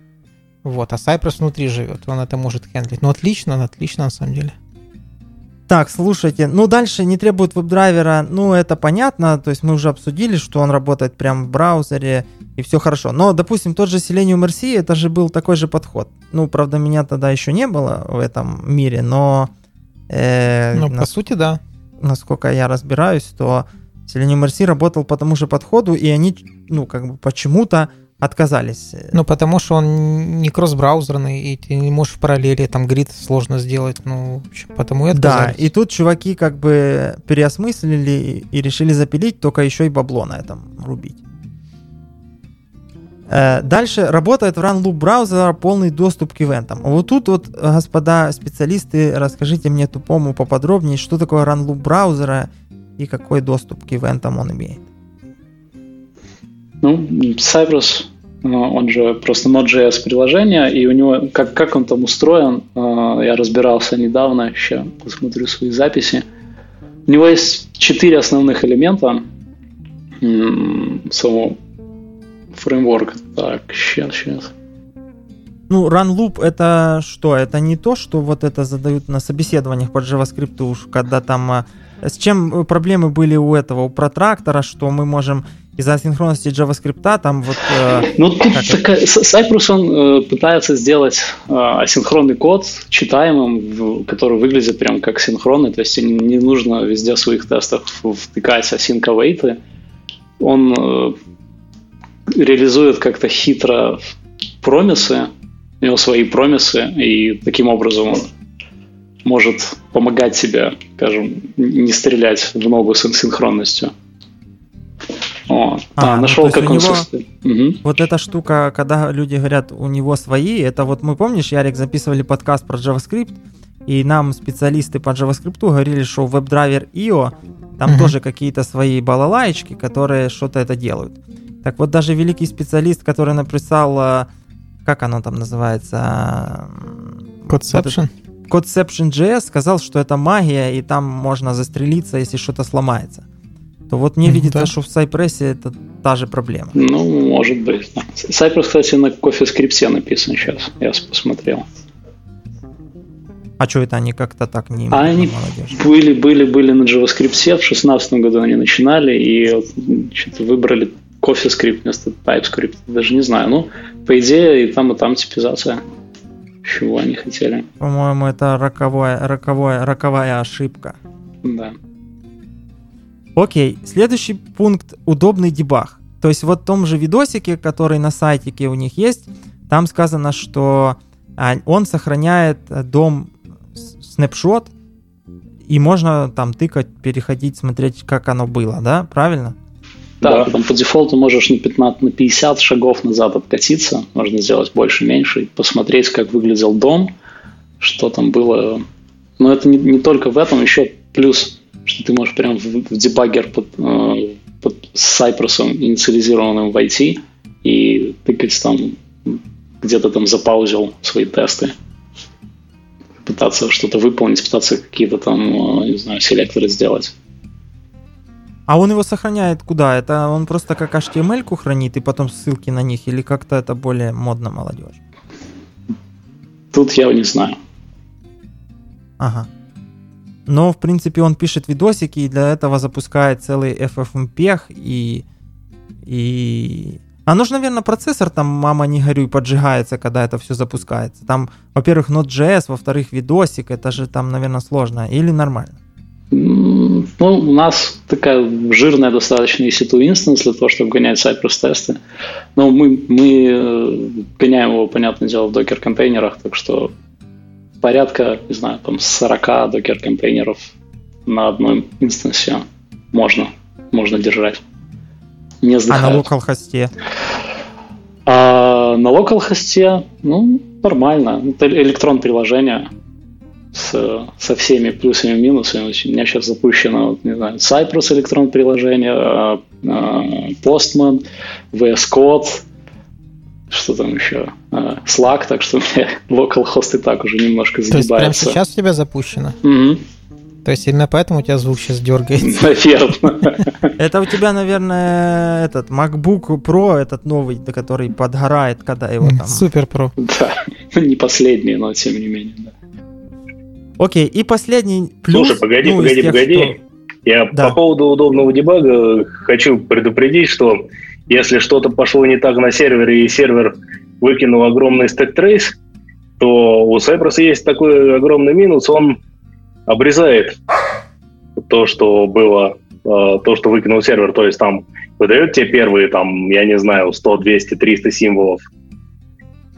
Вот, а Cypress внутри живет, он это может хендлить. Ну, отлично, отлично, на самом деле. Так, слушайте, ну дальше не требует веб-драйвера, ну это понятно, то есть мы уже обсудили, что он работает прямо в браузере и все хорошо. Но, допустим, тот же Selenium RC, это же был такой же подход. Ну, правда, меня тогда еще не было в этом мире, но... Э, ну, на, по сути, да. Насколько я разбираюсь, то Selenium RC работал по тому же подходу, и они, ну, как бы почему-то отказались. Ну, потому что он не кросс-браузерный, и ты не можешь в параллели, там, грид сложно сделать, ну, в общем, потому и отказались. Да, и тут чуваки как бы переосмыслили и решили запилить, только еще и бабло на этом рубить. Э, дальше работает в RunLoop браузера полный доступ к ивентам. Вот тут вот, господа специалисты, расскажите мне тупому поподробнее, что такое RunLoop браузера и какой доступ к ивентам он имеет. Ну, Cypress, э, он же просто Node.js приложение, и у него, как, как он там устроен, э, я разбирался недавно, еще посмотрю свои записи. У него есть четыре основных элемента самого фреймворка. Так, сейчас, сейчас. Ну, run loop это что? Это не то, что вот это задают на собеседованиях под JavaScript, уж когда там... Э, с чем проблемы были у этого, у протрактора, что мы можем из-за асинхронности JavaScript там вот... Э, ну, тут такая, Cypress, он э, пытается сделать э, асинхронный код читаемым, в, который выглядит прям как синхронный, то есть не, не нужно везде в своих тестах втыкать async await. Он э, реализует как-то хитро промисы, у него свои промисы, и таким образом он может помогать себе, скажем, не стрелять в ногу с синхронностью. О, а, ну, нашел, как он него, угу. Вот эта штука, когда люди говорят, у него свои, это вот мы, помнишь, Ярик, записывали подкаст про JavaScript, и нам специалисты по JavaScript говорили, что WebDriver IO, там угу. тоже какие-то свои балалайчки, которые что-то это делают. Так вот, даже великий специалист, который написал, э, как оно там называется? Codeception? Codeception.js сказал, что это магия, и там можно застрелиться, если что-то сломается то вот мне видится, да. что в Cypress это та же проблема. Ну, может быть. Да. Cypress, кстати, на CoffeeScript написан сейчас. Я посмотрел. А что это они как-то так не а они были, были, были на JavaScript, в 2016 году они начинали, и вот, что-то выбрали CoffeeScript вместо TypeScript. Даже не знаю. Ну, по идее, и там, и там типизация. Чего они хотели. По-моему, это роковая, роковая, роковая ошибка. Да. Окей, следующий пункт – удобный дебаг. То есть вот в том же видосике, который на сайтике у них есть, там сказано, что а, он сохраняет э, дом снапшот, и можно там тыкать, переходить, смотреть, как оно было, да? Правильно? Да, да. там по дефолту можешь на 15, на 50 шагов назад откатиться, можно сделать больше, меньше, и посмотреть, как выглядел дом, что там было. Но это не, не только в этом, еще плюс что ты можешь прям в, в дебаггер под, э, под Cypress инициализированным войти и тыкать там, где-то там запаузил свои тесты, пытаться что-то выполнить, пытаться какие-то там, э, не знаю, селекторы сделать. А он его сохраняет куда? Это он просто как HTML-ку хранит и потом ссылки на них, или как-то это более модно молодежь? Тут я не знаю. Ага. Но, в принципе, он пишет видосики и для этого запускает целый FFmpeg и... и... А нужно, наверное, процессор там, мама, не горюй, поджигается, когда это все запускается. Там, во-первых, Node.js, во-вторых, видосик, это же там, наверное, сложно. Или нормально? Ну, у нас такая жирная достаточно EC2 инстанс для того, чтобы гонять Cypress тесты. Но мы, мы э, гоняем его, понятное дело, в докер-контейнерах, так что порядка, не знаю, там 40 докер-контейнеров на одном инстансе можно, можно держать. Не А на локал-хосте? А на локал-хосте, ну, нормально. Это электрон-приложение с, со всеми плюсами и минусами. У меня сейчас запущено, не знаю, Cypress электрон-приложение, а, а, Postman, VS Code, что там еще? А, Slack, так что у меня *laughs* localhost и так уже немножко загибается. То есть прямо сейчас у тебя запущено? Угу. То есть именно поэтому у тебя звук сейчас дергается? *laughs* Наверное. Это у тебя, наверное, этот MacBook Pro, этот новый, который подгорает, когда его там... Супер Pro. Да, *laughs* не последний, но тем не менее, да. Окей, и последний плюс... Слушай, погоди, ну, погоди, тех, погоди. Что... Я да. по поводу удобного дебага хочу предупредить, что если что-то пошло не так на сервере, и сервер выкинул огромный стек трейс, то у Cypress есть такой огромный минус, он обрезает то, что было, э, то, что выкинул сервер, то есть там выдает тебе первые, там, я не знаю, 100, 200, 300 символов,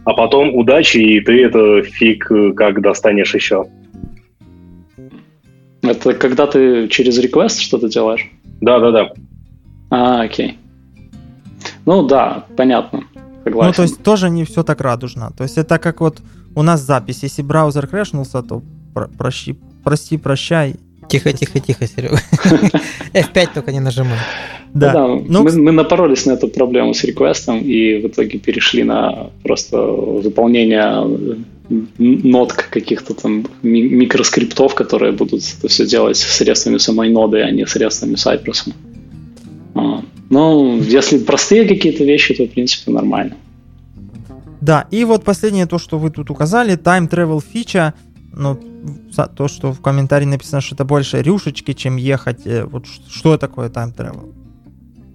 а потом удачи, и ты это фиг как достанешь еще. Это когда ты через request что-то делаешь? Да, да, да. А, окей. Ну да, понятно. Согласен. Ну, то есть тоже не все так радужно. То есть это как вот у нас запись. Если браузер крэшнулся, то про- прощи, прости, прощай. Тихо, тихо, тихо, Серега. *laughs* F5 только не нажимай. Да. да ну, мы, мы напоролись на эту проблему с реквестом и в итоге перешли на просто выполнение нот каких-то там микроскриптов, которые будут это все делать средствами самой ноды, а не средствами Cypress. А, ну, если простые какие-то вещи, то в принципе нормально. Да, и вот последнее то, что вы тут указали, time travel фича, ну, то, что в комментарии написано, что это больше рюшечки, чем ехать. Э, вот что такое time travel?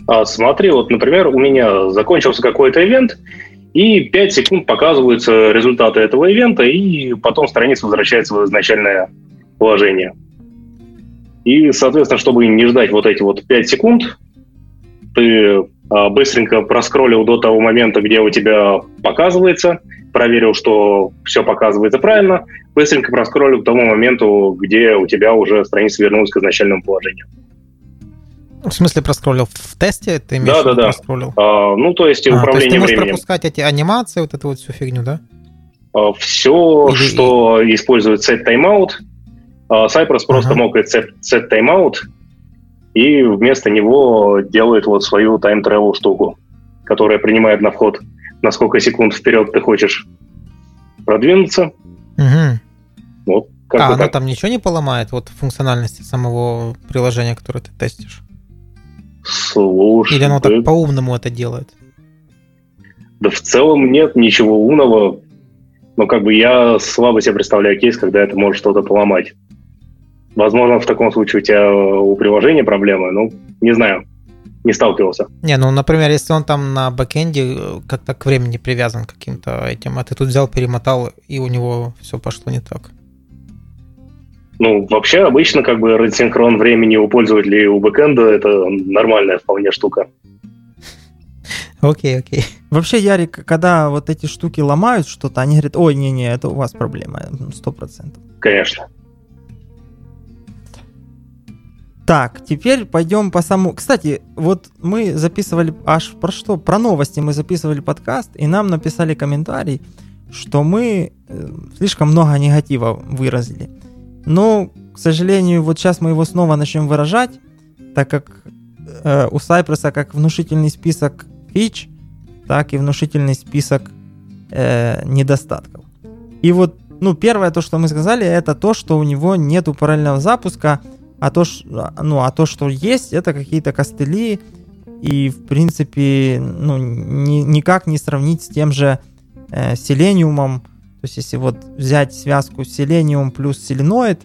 А, смотри, вот, например, у меня закончился какой-то ивент, и 5 секунд показываются результаты этого ивента, и потом страница возвращается в изначальное положение. И, соответственно, чтобы не ждать вот эти вот 5 секунд, ты а, быстренько проскроллил до того момента, где у тебя показывается, проверил, что все показывается правильно, быстренько проскроллил к тому моменту, где у тебя уже страница вернулась к изначальному положению. В смысле проскроллил в тесте? Ты имеешь да, да, да. Проскроллил? А, ну, то есть а, управление то есть ты можешь временем. пропускать эти анимации, вот эту вот всю фигню, да? А, все, Или... что использует set timeout, а, Cypress просто ага. мог set, set timeout, и вместо него делает вот свою time travel штуку, которая принимает на вход, на сколько секунд вперед ты хочешь продвинуться. Угу. Вот, как а, она так. там ничего не поломает, вот функциональности самого приложения, которое ты тестишь? Слушай. Или оно так по-умному это делает? Да в целом нет ничего умного. Но как бы я слабо себе представляю кейс, когда это может что-то поломать. Возможно, в таком случае у тебя у приложения проблемы, ну, не знаю, не сталкивался. Не, ну, например, если он там на бэкэнде э, как-то к времени привязан каким-то этим, а ты тут взял, перемотал, и у него все пошло не так. Ну, вообще, обычно как бы рассинхрон времени у пользователей у бэкэнда это нормальная вполне штука. Окей, окей. Вообще, Ярик, когда вот эти штуки ломают что-то, они говорят, ой, не-не, это у вас проблема, сто процентов. Конечно. Так, теперь пойдем по самому... Кстати, вот мы записывали аж про что? Про новости мы записывали подкаст, и нам написали комментарий, что мы э, слишком много негатива выразили. Но, к сожалению, вот сейчас мы его снова начнем выражать, так как э, у Cypress как внушительный список фич, так и внушительный список э, недостатков. И вот, ну, первое то, что мы сказали, это то, что у него нету параллельного запуска – а то, ну, а то, что есть, это какие-то костыли, и, в принципе, ну, ни, никак не сравнить с тем же э, селениумом. То есть, если вот взять связку селениум плюс селеноид,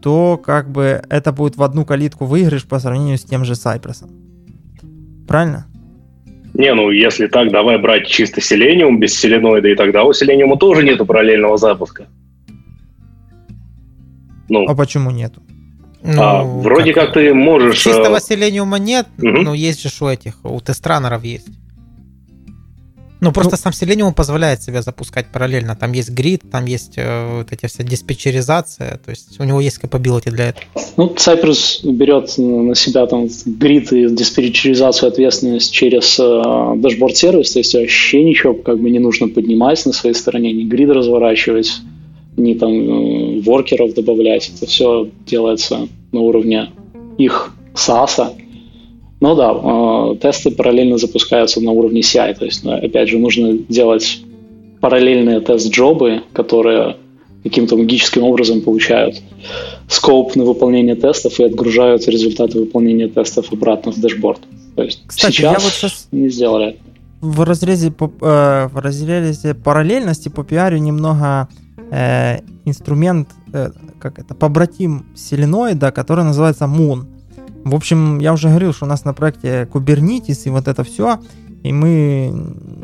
то как бы это будет в одну калитку выигрыш по сравнению с тем же Сайпросом. Правильно? Не, ну если так, давай брать чисто селениум без селеноида, и тогда у селениума тоже нету параллельного запуска. Ну, а почему нету? Ну, а, вроде как, как ты можешь... Чистого э, селениума нет, угу. но есть же у этих, у тестранеров есть. Ну, просто ну, сам Selenium позволяет себе запускать параллельно. Там есть грид, там есть э, вот эти все диспетчеризация, то есть у него есть capability для этого. Ну, Cypress берет на себя там грид и диспетчеризацию ответственность через э, дашборд-сервис, то есть вообще ничего как бы не нужно поднимать на своей стороне, ни грид разворачивать, ни там э, воркеров добавлять. Это все делается на уровне их SaaS. Ну да, э, тесты параллельно запускаются на уровне CI. То есть, опять же, нужно делать параллельные тест-джобы, которые каким-то магическим образом получают скоп на выполнение тестов и отгружают результаты выполнения тестов обратно в дашборд. То есть Кстати, сейчас, я вот сейчас не сделали в разрезе, э, в разрезе параллельности по пиарю немного э, инструмент, э, как это, побратим селеноида, который называется Moon. В общем, я уже говорил, что у нас на проекте Kubernetes и вот это все, и мы,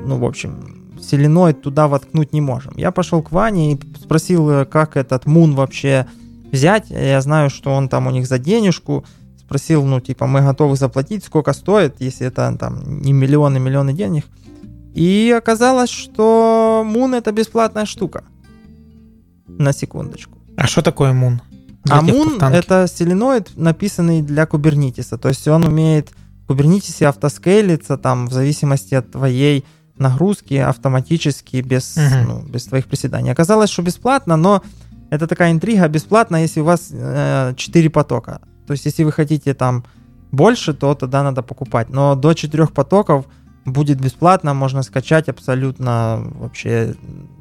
ну, в общем, селеноид туда воткнуть не можем. Я пошел к Ване и спросил, э, как этот Moon вообще взять. Я знаю, что он там у них за денежку. Спросил, ну, типа, мы готовы заплатить, сколько стоит, если это там не миллионы, миллионы денег. И оказалось, что Moon это бесплатная штука. На секундочку. А что такое Moon? А Moon это селеноид, написанный для кубернетиса. То есть он умеет в кубернетисе автоскейлиться там в зависимости от твоей нагрузки автоматически без, угу. ну, без твоих приседаний. Оказалось, что бесплатно, но это такая интрига, бесплатно, если у вас э, 4 потока. То есть если вы хотите там больше, то тогда надо покупать. Но до 4 потоков будет бесплатно, можно скачать абсолютно вообще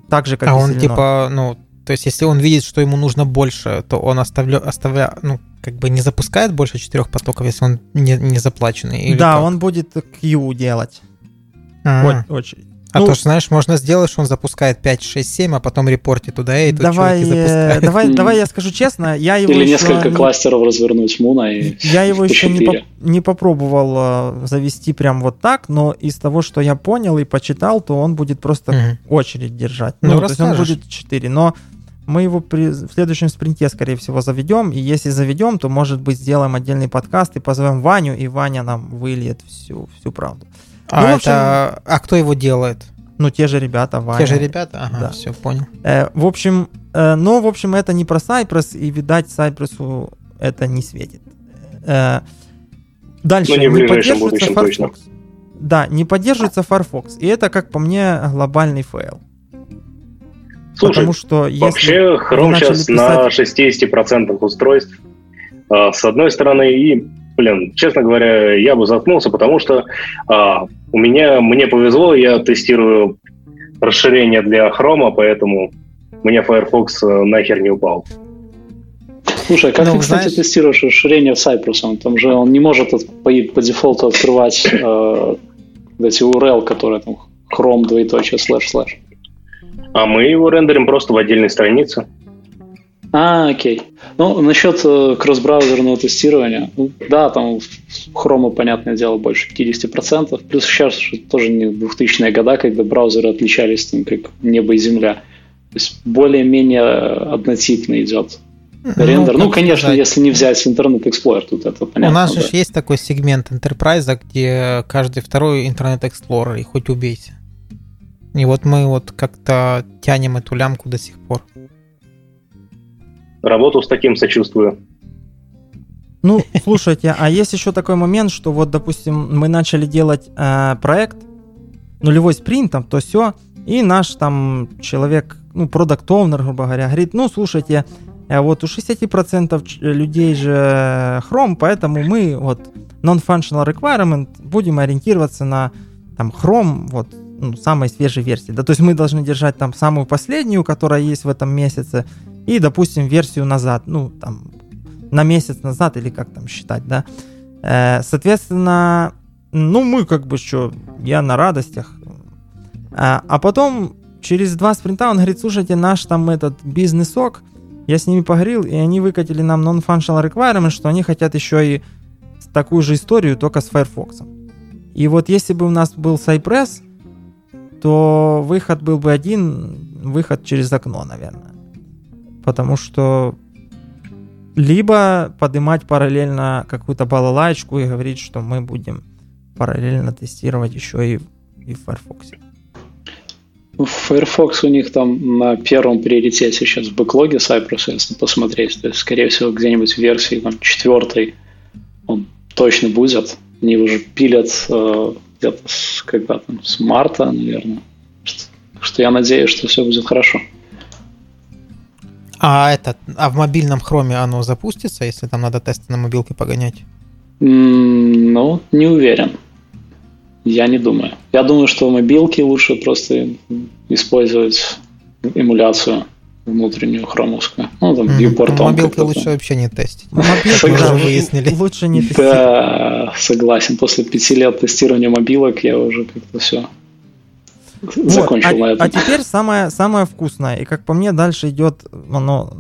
так же, как а и он Селенор. типа, ну, то есть если он видит, что ему нужно больше, то он оставля, оставля, ну, как бы не запускает больше четырех потоков, если он не, не заплаченный? Или да, как? он будет Q делать. А, Очередь. а Ну, то, что, знаешь, можно сделать, что он запускает 5, 6, 7, а потом репортит туда, и тут давай, э, запускают. давай, *laughs* давай я скажу честно, я его Или еще несколько не- кластеров развернуть Муна и Я его еще не, поп- не попробовал э, завести прям вот так, но из того, что я понял и почитал, то он будет просто Мгм. очередь держать. Ну, Ну, то есть он будет 4. Но мы его при, в следующем спринте, скорее всего, заведем. И если заведем, то, может быть, сделаем отдельный подкаст и позовем Ваню, и Ваня нам выльет всю, всю правду. А, ну, общем- это... а кто его делает? Ну, те же ребята, Ваня. Те же ребята? Ага, Да. все, понял. Э, в общем, э, но, в общем, это не про Cypress, и, видать, Cypress это не светит. Э, дальше. Ну, не в ближайшем поддерживается Firefox. точно. Да, не поддерживается Firefox. И это, как по мне, глобальный фейл. Слушай, Потому что если Вообще, Chrome сейчас на писать- 60% устройств. А, С одной стороны, и, блин, честно говоря, я бы заткнулся, потому что а, у меня, мне повезло, я тестирую расширение для Chrome, поэтому мне Firefox э, нахер не упал. Слушай, а как Ну, ты, кстати, знаешь- тестируешь расширение в Cypress? Там же он не может от- по, по дефолту открывать э, эти URL, которые там Chrome двоеточие слэш слэш. А мы его рендерим просто в отдельной странице. А, окей. Ну, насчет э, кросс-браузерного тестирования. ну, да, там Chrome, понятное дело, больше 50%. Плюс сейчас же тоже не 2000-е года, когда браузеры отличались там, как небо и земля. То есть более-менее однотипно идет рендер. Ну, как конечно, сказать, если не взять Internet Explorer, тут это понятно. У нас да. же есть такой сегмент Enterprise, где каждый второй интернет Explorer, и хоть убейся. И вот мы вот как-то тянем эту лямку до сих пор. Работу с таким сочувствую. Ну, слушайте, а есть еще такой момент, что вот, допустим, мы начали делать э, проект, нулевой спринт, там, то все, и наш там человек, ну, продакт оунер грубо говоря, говорит, ну, слушайте, э, вот у 60% ч- людей же Chrome, поэтому мы вот non-functional requirement будем ориентироваться на там Chrome, вот, ну, самой свежей версии. Да, то есть мы должны держать там самую последнюю, которая есть в этом месяце, и, допустим, версию назад, ну, там, на месяц назад, или как там считать, да. Э, соответственно, ну, мы как бы что, я на радостях. А, а потом, через два спринта, он говорит, слушайте, наш там этот бизнес-ок, я с ними поговорил, и они выкатили нам non-functional requirement, что они хотят еще и такую же историю, только с Firefox. И вот если бы у нас был Cypress, то выход был бы один, выход через окно, наверное. Потому что либо поднимать параллельно какую-то балалайку и говорить, что мы будем параллельно тестировать еще и, и в Firefox. Firefox у них там на первом приоритете сейчас в бэклоге Cypress, если посмотреть. То есть, скорее всего, где-нибудь в версии там, четвертой он точно будет. Они уже пилят э, где-то с, когда там, с марта, наверное. Что, что я надеюсь, что все будет хорошо. А этот, а в мобильном хроме оно запустится, если там надо тесты на мобилке погонять? М, Ну, не уверен. Я не думаю. Я думаю, что в мобилке лучше просто использовать эмуляцию внутреннюю хромовскую. Ну, там, viewport мобилке какой-то. лучше вообще не тестить. *laughs* Мобилку, Мы уже выяснили. Лучше не тестировать. Да, согласен. После пяти лет тестирования мобилок я уже как-то все закончил а, на этом. А теперь самое, самое вкусное. И как по мне, дальше идет оно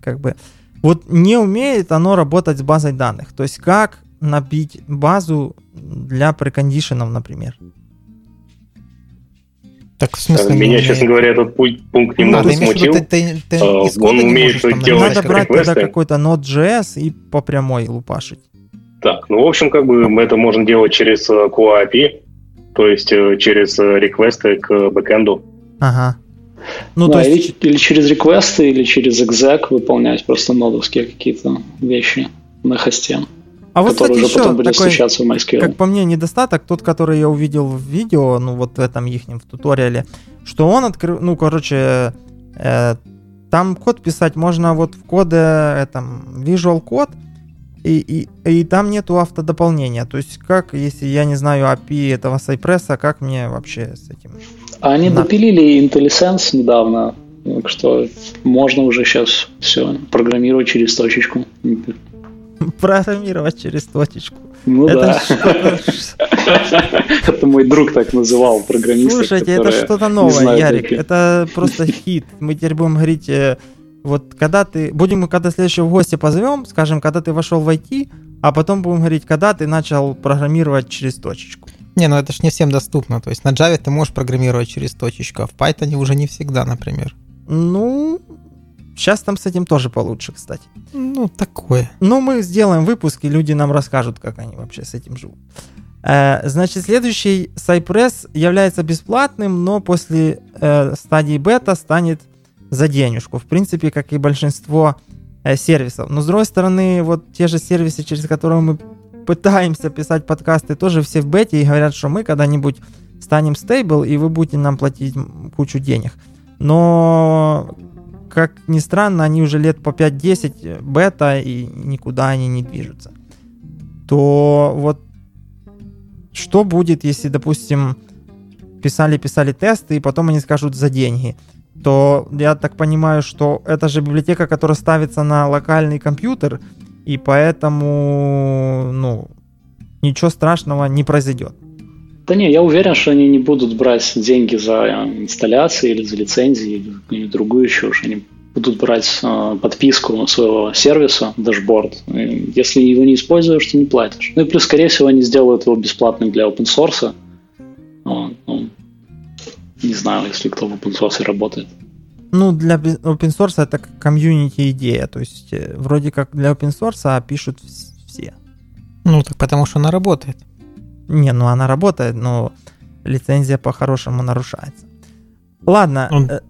как бы... Вот не умеет оно работать с базой данных. То есть как набить базу для прекондишенов, например. Так, в смысле, Меня, не честно говоря, этот пункт немного Надо смутил. Ты, ты, ты, а, он умеет делать Надо брать тогда какой-то Node.js и по прямой лупашить. Так, ну, в общем, как бы это можно делать через QA API, то есть э, через э, реквесты к бэкэнду. Ага. Ну, да, то есть... или, или через реквесты, или через exec выполнять просто нодовские какие-то вещи на хосте. А вот, кстати, еще потом будет такой, в MySQL. как по мне, недостаток, тот, который я увидел в видео, ну, вот в этом их в туториале, что он открыл, ну, короче, э, там код писать можно вот в коде, этом, Visual Code, и, и, и там нету автодополнения. То есть как, если я не знаю API этого Cypress, как мне вообще с этим? Они На... допилили IntelliSense недавно, так что можно уже сейчас все программировать через точечку. *laughs* Программировать через точечку. Ну это да. *laughs* Это мой друг так называл программиста. Слушайте, это что-то новое, Ярик. Это просто хит. Мы теперь будем говорить э, вот когда ты, будем когда следующего гостя позовем, скажем, когда ты вошел в IT, а потом будем говорить, когда ты начал программировать через точечку. Не, ну это ж не всем доступно. То есть на Java ты можешь программировать через точечку, а в Python уже не всегда, например. Ну, сейчас там с этим тоже получше, кстати. Ну, такое. Ну, мы сделаем выпуск, и люди нам расскажут, как они вообще с этим живут. Э, значит, следующий Cypress является бесплатным, но после э, стадии бета станет за денежку. В принципе, как и большинство э, сервисов. Но с другой стороны, вот те же сервисы, через которые мы пытаемся писать подкасты, тоже все в бете и говорят, что мы когда-нибудь станем стейбл, и вы будете нам платить кучу денег. Но, как ни странно, они уже лет по 5-10 бета, и никуда они не движутся. То вот что будет, если, допустим, писали-писали тесты, и потом они скажут за деньги – то я так понимаю, что это же библиотека, которая ставится на локальный компьютер, и поэтому, ну, ничего страшного не произойдет. Да не, я уверен, что они не будут брать деньги за инсталляции или за лицензии или другую еще уж. Они будут брать э, подписку своего сервиса, дашборд. И если его не используешь, то не платишь. Ну и плюс, скорее всего, они сделают его бесплатным для open source. Вот, ну, не знаю, если кто в open source работает. Ну, для open source это комьюнити идея. То есть, э, вроде как для open source а пишут все. Ну, так потому что она работает. Не, ну она работает, но лицензия по-хорошему нарушается. Ладно. Он... Э,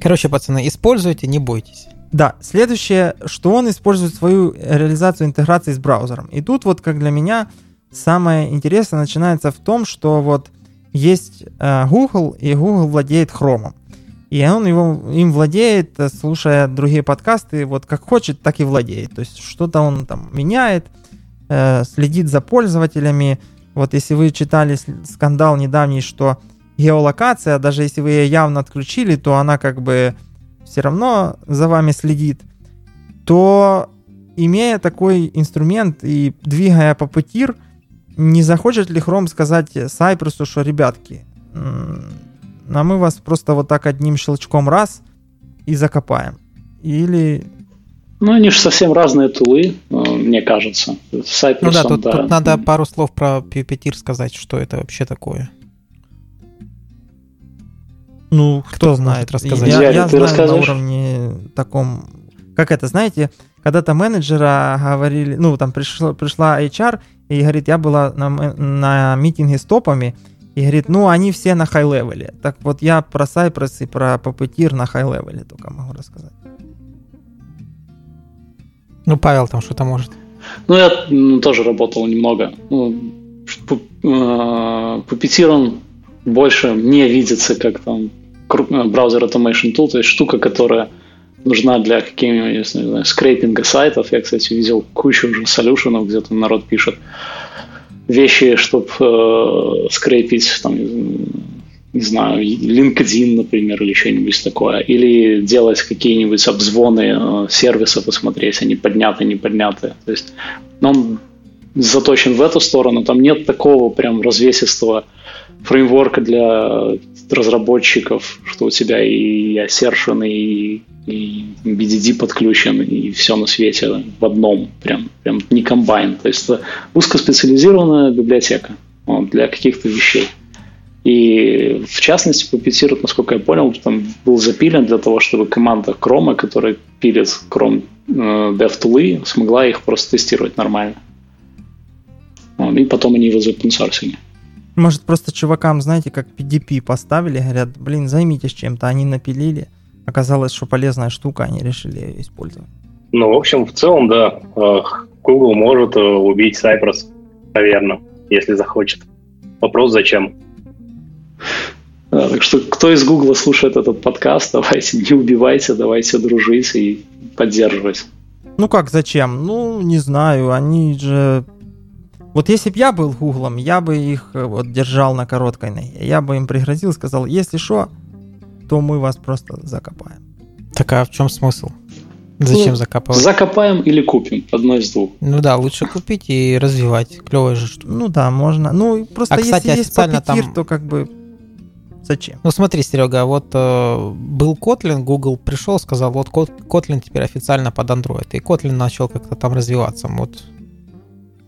Короче, пацаны, используйте, не бойтесь. Да, следующее, что он использует свою реализацию интеграции с браузером. И тут вот, как для меня, самое интересное начинается в том, что вот есть э, Google, и Google владеет Chrome. И он его, им владеет, э, слушая другие подкасты, вот как хочет, так и владеет. То есть что-то он там меняет, э, следит за пользователями. Вот если вы читали скандал недавний, что геолокация, даже если вы ее явно отключили, то она как бы все равно за вами следит, то имея такой инструмент и двигая по путир, не захочет ли Chrome сказать Сайпресу, что, ребятки, а мы вас просто вот так одним щелчком раз и закопаем? Или... Ну, они же совсем разные тулы, э, мне кажется. Cypress, ну да, тут, да. тут надо пару слов про Puppeteer сказать, что это вообще такое. Ну, кто, кто знает, рассказать. Я, я, я знаю расскажешь? на уровне таком... Как это, знаете, когда-то менеджера говорили, ну, там пришло, пришла HR и говорит, я была на, на meeting'е с топами, и говорит, ну, они все на high level'е. Так вот, я про Cypress и про Puppeteer на high level'е только могу рассказать. Ну, Павел там что-то может. Ну, я ну, тоже работал немного. Ну, Puppeteer, он больше не видится как там браузер automation tool, то есть штука, которая нужна для каких-нибудь, скрейпинга сайтов. Я, кстати, видел кучу уже солюшенов, где-то народ пишет вещи, чтобы э, скрепить, там, не знаю, LinkedIn, например, или что-нибудь такое. Или делать какие-нибудь обзвоны э, сервисов и смотреть, они подняты, не подняты. То есть он заточен в эту сторону. Там нет такого прям развесистого фреймворка для разработчиков, что у тебя и Assertion, и, и BDD подключен, и все на свете в одном, прям, прям не комбайн. То есть это узкоспециализированная библиотека вот, для каких-то вещей. И в частности, Puppeteer, насколько я понял, там был запилен для того, чтобы команда Chrome, которая пилит Chrome э, DevTools, смогла их просто тестировать нормально. И потом они его заопенсорсили. Может, просто чувакам, знаете, как PDP поставили, говорят, блин, займитесь чем-то, они напилили. Оказалось, что полезная штука, они решили ее использовать. Ну, в общем, в целом, да, э, Google может э, убить Cypress, наверное, если захочет. Вопрос, зачем? Да, так что, кто из Google слушает этот подкаст, давайте не убивайте, давайте дружить и поддерживать. Ну как, зачем? Ну, не знаю, они же вот если бы я был Гуглом, я бы их э, вот держал на короткой ноге. Я бы им пригрозил, сказал, если что, то мы вас просто закопаем. Так а в чем смысл? Зачем ну, закапывать? Закопаем или купим, одно из двух. Ну да, лучше купить и развивать. Клевая же штука. Ну да, можно. Ну просто а, кстати, если есть папетир, там... то как бы зачем? Ну смотри, Серега, вот э, был Kotlin, Google пришел, сказал, вот Kotlin теперь официально под Android, и Kotlin начал как-то там развиваться. Вот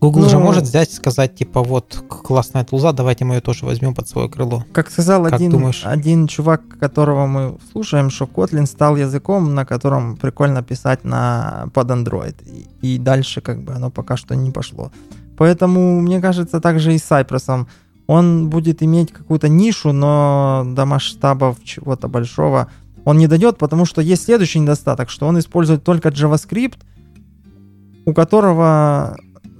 Google ну, же может взять и сказать, типа, вот, классная тулза, давайте мы ее тоже возьмем под свое крыло. Как сказал как один, думаешь? один чувак, которого мы слушаем, что Kotlin стал языком, на котором прикольно писать на, под Android. И, и дальше как бы оно пока что не пошло. Поэтому, мне кажется, также и с Cypress. Он будет иметь какую-то нишу, но до масштабов чего-то большого он не дойдет, потому что есть следующий недостаток, что он использует только JavaScript, у которого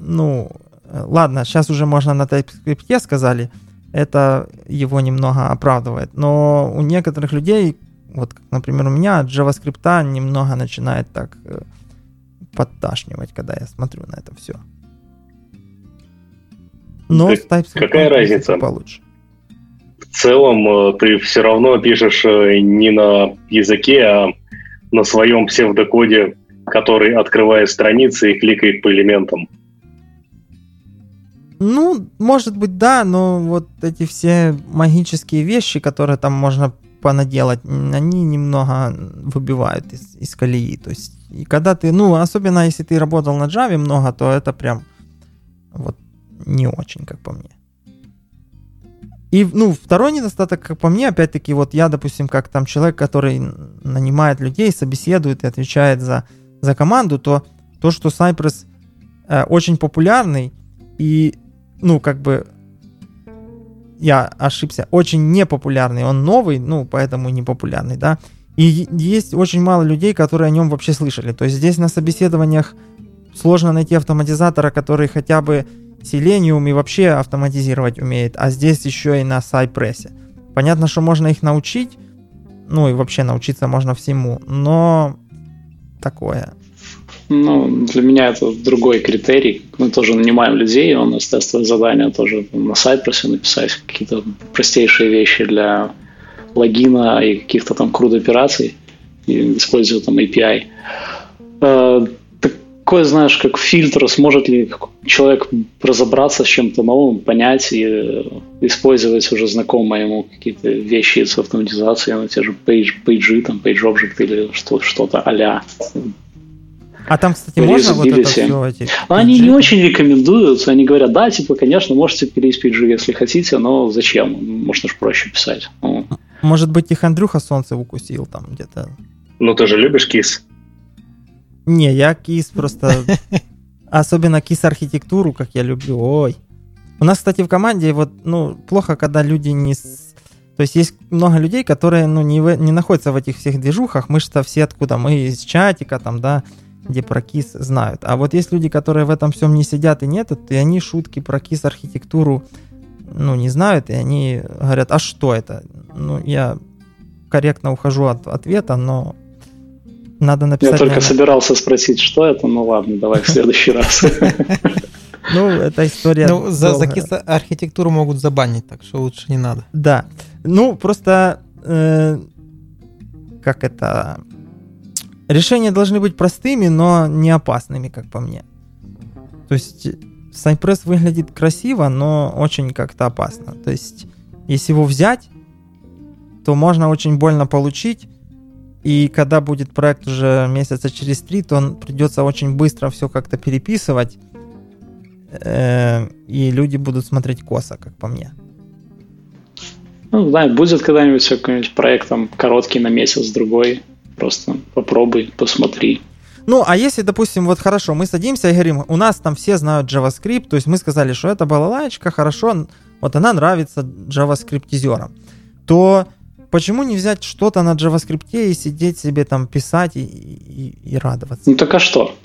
ну, ладно, сейчас уже можно на TypeScript сказали, это его немного оправдывает. Но у некоторых людей, вот, например, у меня JavaScript немного начинает так э, подташнивать, когда я смотрю на это все. Но так с TypeScript какая разница? получше. В целом э, ты все равно пишешь э, не на языке, а на своем псевдокоде, который открывает страницы и кликает по элементам. Ну, может быть, да, но вот эти все магические вещи, которые там можно понаделать, они немного выбивают из, из колеи. То есть, и когда ты, ну, особенно если ты работал на Java много, то это прям вот не очень, как по мне. И, ну, второй недостаток, как по мне, опять-таки, вот я, допустим, как там человек, который нанимает людей, собеседует и отвечает за, за команду, то то, что Cypress э, очень популярный, и ну, как бы, я ошибся, очень непопулярный. Он новый, ну, поэтому непопулярный, да. И есть очень мало людей, которые о нем вообще слышали. То есть здесь на собеседованиях сложно найти автоматизатора, который хотя бы Selenium и вообще автоматизировать умеет, а здесь еще и на Cypress. Понятно, что можно их научить, ну и вообще научиться можно всему, но такое. Ну, для меня это другой критерий. Мы тоже нанимаем людей, у нас тестовое задание тоже на Cypress написать какие-то простейшие вещи для логина и каких-то там крут операций, и используя там API. Э, такое, знаешь, как фильтр, сможет ли человек разобраться с чем-то новым, понять и использовать уже знакомые ему какие-то вещи с автоматизацией, на те же page, пейджи, там, page object или что-то а-ля а там, кстати, можно вот это все эти Они не очень рекомендуют. Они говорят, да, типа, конечно, можете перейти PG, если хотите, но зачем? Можно же проще писать. Ну. Может быть, их Андрюха солнце укусил там где-то. Ну, ты же любишь кис? Не, я кис просто... *laughs* Особенно кис-архитектуру, как я люблю. Ой. У нас, кстати, в команде вот, ну, плохо, когда люди не... То есть есть много людей, которые, ну, не, в... не находятся в этих всех движухах. Мы что все откуда? Мы из чатика там, да, где про КИС знают. А вот есть люди, которые в этом всем не сидят и нет, и они шутки про КИС архитектуру ну, не знают, и они говорят, а что это? Ну, я корректно ухожу от ответа, но надо написать... Я только наверное... собирался спросить, что это, ну ладно, давай в следующий раз. *laughs* Ну, это история... Ну, за, за архитектуру могут забанить, так что лучше не надо. Да. Ну, просто... Э, как это решения должны быть простыми, но не опасными, как по мне. То есть Cypress выглядит красиво, но очень как-то опасно. То есть, если его взять, то можно очень больно получить. И когда будет проект уже месяца через три, то он придется очень быстро все как-то переписывать. Э, и люди будут смотреть косо, как по мне. Ну, знаю, будет когда-нибудь все какой-нибудь проект там короткий на месяц, другой. Просто попробуй, посмотри. Ну, а если, допустим, вот хорошо, мы садимся и говорим, у нас там все знают JavaScript, то есть мы сказали, что это балалайка, хорошо, вот она нравится JavaScript-изерам, то почему не взять что-то на JavaScript и сидеть себе там писать и, и, и радоваться? Ну так а что?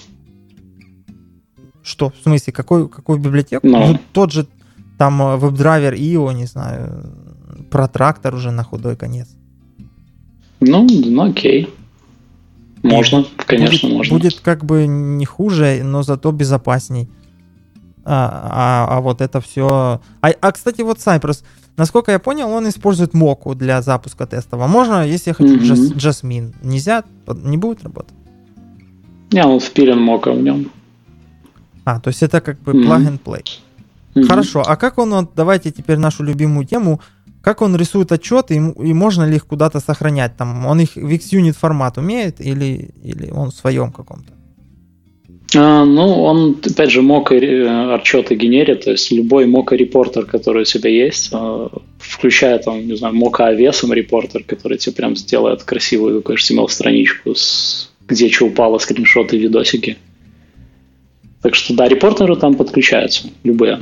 Что? В смысле, какой, какую библиотеку? No. Ну. ну, тот же там э, веб-драйвер IO, не знаю, про трактор уже на худой конец. Ну, ну окей. Можно, конечно, будет, можно. Будет как бы не хуже, но зато безопасней. А, а, а вот это все... А, а, кстати, вот Cypress, насколько я понял, он использует моку для запуска тестов. А можно, если я хочу mm-hmm. Jasmine, нельзя, не будет работать? Не, он впилен мока в нем. А, то есть это как бы mm-hmm. plug and play. Mm-hmm. Хорошо, а как он, вот, давайте теперь нашу любимую тему, как он рисует отчеты и, и можно ли их куда-то сохранять? Там, он их в XUnit формат умеет или, или он в своем каком-то? А, ну, он, опять же, мока э, отчеты генерит, то есть любой мока репортер, который у тебя есть, э, включая там, не знаю, мока авесом репортер, который тебе прям сделает красивую HTML-страничку, с, где что упало, скриншоты, видосики. Так что да, репортеры там подключаются, любые.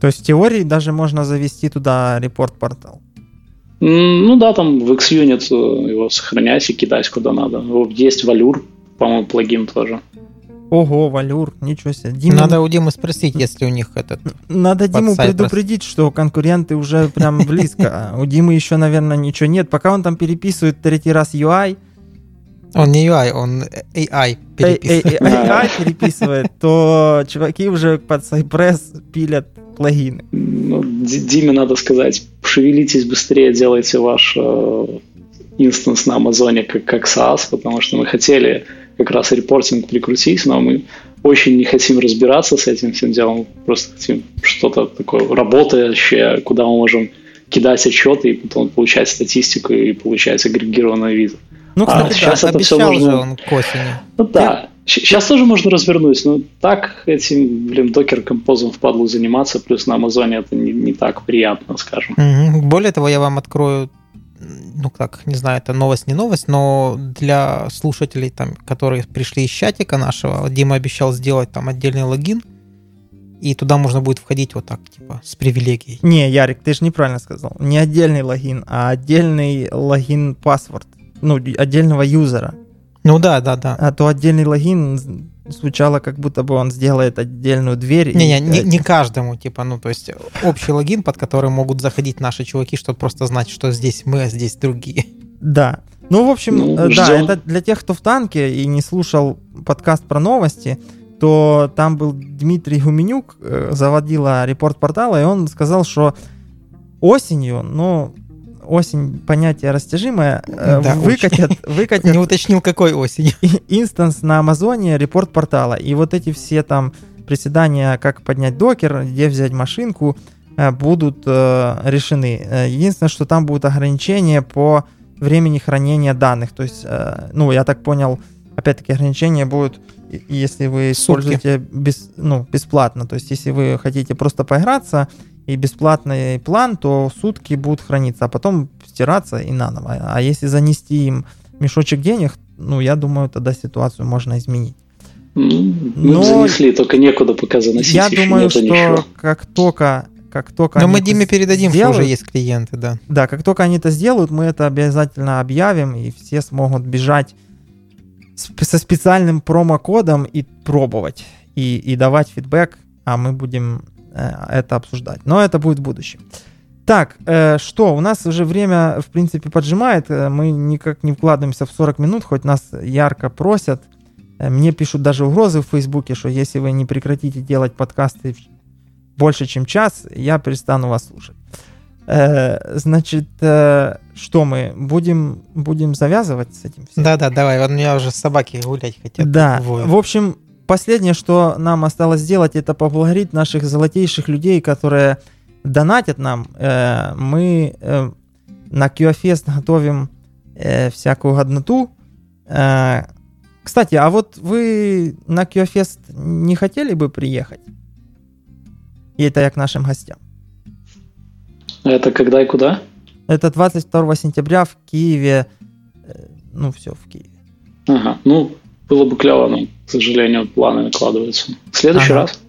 То есть в теории даже можно завести туда репорт-портал. Ну да, там в XUnit э, его сохранять и кидать куда надо. Есть Валюр, по-моему, плагин тоже. Ого, Валюр, ничего себе. Дима... Надо у Димы спросить, если у них этот... Надо Диму предупредить, что конкуренты уже прям близко. У Димы еще, наверное, ничего нет. Пока он там переписывает третий раз UI, он не UI, он AI переписывает. AI переписывает, то чуваки уже под Cypress пилят плагины. Ну, Диме надо сказать, шевелитесь быстрее, делайте ваш э, инстанс на Амазоне как, как SaaS, потому что мы хотели как раз репортинг прикрутить, но мы очень не хотим разбираться с этим всем делом, просто хотим что-то такое работающее, куда мы можем кидать отчеты и потом получать статистику и получать агрегированный вид. Ну, кстати, а, сейчас да, это обещал все можно... же он к осени. Ну да, Сейчас тоже можно развернуть, но так этим, блин, докер-композом впадлу заниматься, плюс на Амазоне это не, не так приятно, скажем. Более того, я вам открою, ну как, не знаю, это новость, не новость, но для слушателей, там, которые пришли из чатика нашего, Дима обещал сделать там отдельный логин, и туда можно будет входить вот так, типа, с привилегией. Не, Ярик, ты же неправильно сказал. Не отдельный логин, а отдельный логин-паспорт. Ну, отдельного юзера. Ну да, да, да. А то отдельный логин звучало, как будто бы он сделает отдельную дверь. Не, не, не, не каждому, типа, ну, то есть общий логин, под который могут заходить наши чуваки, чтобы просто знать, что здесь мы, а здесь другие. Да. Ну, в общем, ну, э, да, это для тех, кто в танке и не слушал подкаст про новости, то там был Дмитрий Гуменюк, э, заводила Report Portal'а, и он сказал, что осенью, ну, осень понятие растяжимое, э, да, выкатят, *laughs* выкатят... Не уточнил, какой осень. Instance на Амазоне, Report Portal'а. И вот эти все там приседания, как поднять докер, где взять машинку, э, будут э, решены. Единственное, что там будут ограничения по времени хранения данных. То есть, ну, я так понял, опять-таки ограничения будут, если вы используете без, ну, бесплатно. То есть, если вы хотите просто поиграться, и бесплатный план, то сутки будут храниться, а потом стираться и наново. А если занести им мешочек денег, ну, я думаю, тогда ситуацию можно изменить. Ну, Но занесли, только некуда пока заносить. Я думаю, что ничего. как только как только Но мы Диме передадим, сделают, что уже есть клиенты, да. Да, как только они это сделают, мы это обязательно объявим, и все смогут бежать со специальным промокодом и пробовать, и, и давать фидбэк, а мы будем это обсуждать. Но это будет в будущем. Так, э, что, у нас уже время, в принципе, поджимает. Э, мы никак не вкладываемся в 40 минут, хоть нас ярко просят. Э, мне пишут даже угрозы в Фейсбуке, что если вы не прекратите делать подкасты больше, чем час, я перестану вас слушать. Э, значит, э, что мы будем, будем завязывать с этим? Да-да, давай, вот у меня уже собаки гулять хотят. Да, в общем, последнее, что нам осталось сделать, это поблагодарить наших золотейших людей, которые донатят нам. Э, мы э, на QFest готовим э, всякую годноту. Кстати, а вот вы на QFest не хотели бы приехать? И это я к нашим гостям. Это когда и куда? Это 22 сентября в Киеве. Ну, все в Киеве. Ага, ну, было бы клево, но, к сожалению, планы накладываются. В следующий ага. раз.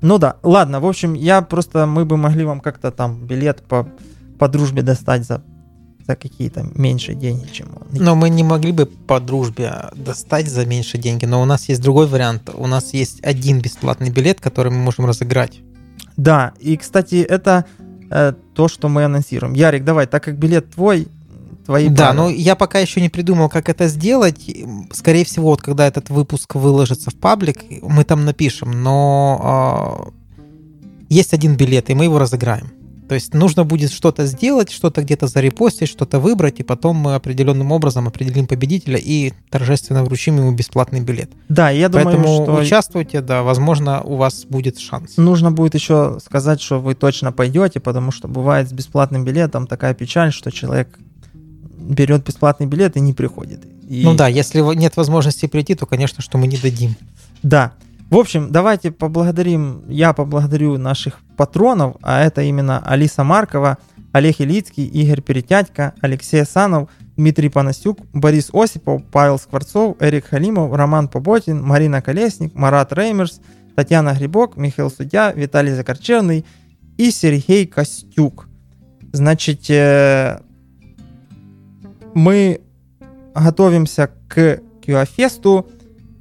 Ну да, ладно, в общем, я просто, мы бы могли вам как-то там билет по, по дружбе достать за, за какие-то меньшие деньги, чем он. Но мы не могли бы по дружбе достать за меньшие деньги, но у нас есть другой вариант. У нас есть один бесплатный билет, который мы можем разыграть. Да, и, кстати, это э, то, что мы анонсируем. Ярик, давай, так как билет твой, твои Да, но я пока еще не придумал, как это сделать. Скорее всего, вот когда этот выпуск выложится в паблик, мы там напишем, но э, есть один билет, и мы его разыграем. То есть нужно будет что-то сделать, что-то где-то зарепостить, что-то выбрать, и потом мы определенным образом определим победителя и торжественно вручим ему бесплатный билет. Да, я думаю, Поэтому что... участвуйте, да, возможно, у вас будет шанс. Нужно будет еще сказать, что вы точно пойдете, потому что бывает с бесплатным билетом такая печаль, что человек берет бесплатный билет и не приходит. И... Ну да, если нет возможности прийти, то, конечно, что мы не дадим. Да. В общем, давайте поблагодарим, я поблагодарю наших патронов, а это именно Алиса Маркова, Олег Илицкий, Игорь Перетятько, Алексей Санов, Дмитрий Панасюк, Борис Осипов, Павел Скворцов, Эрик Халимов, Роман Поботин, Марина Колесник, Марат Реймерс, Татьяна Грибок, Михаил Судья, Виталий Закорчевный и Сергей Костюк. Значит, э, мы готовимся к QA-фесту.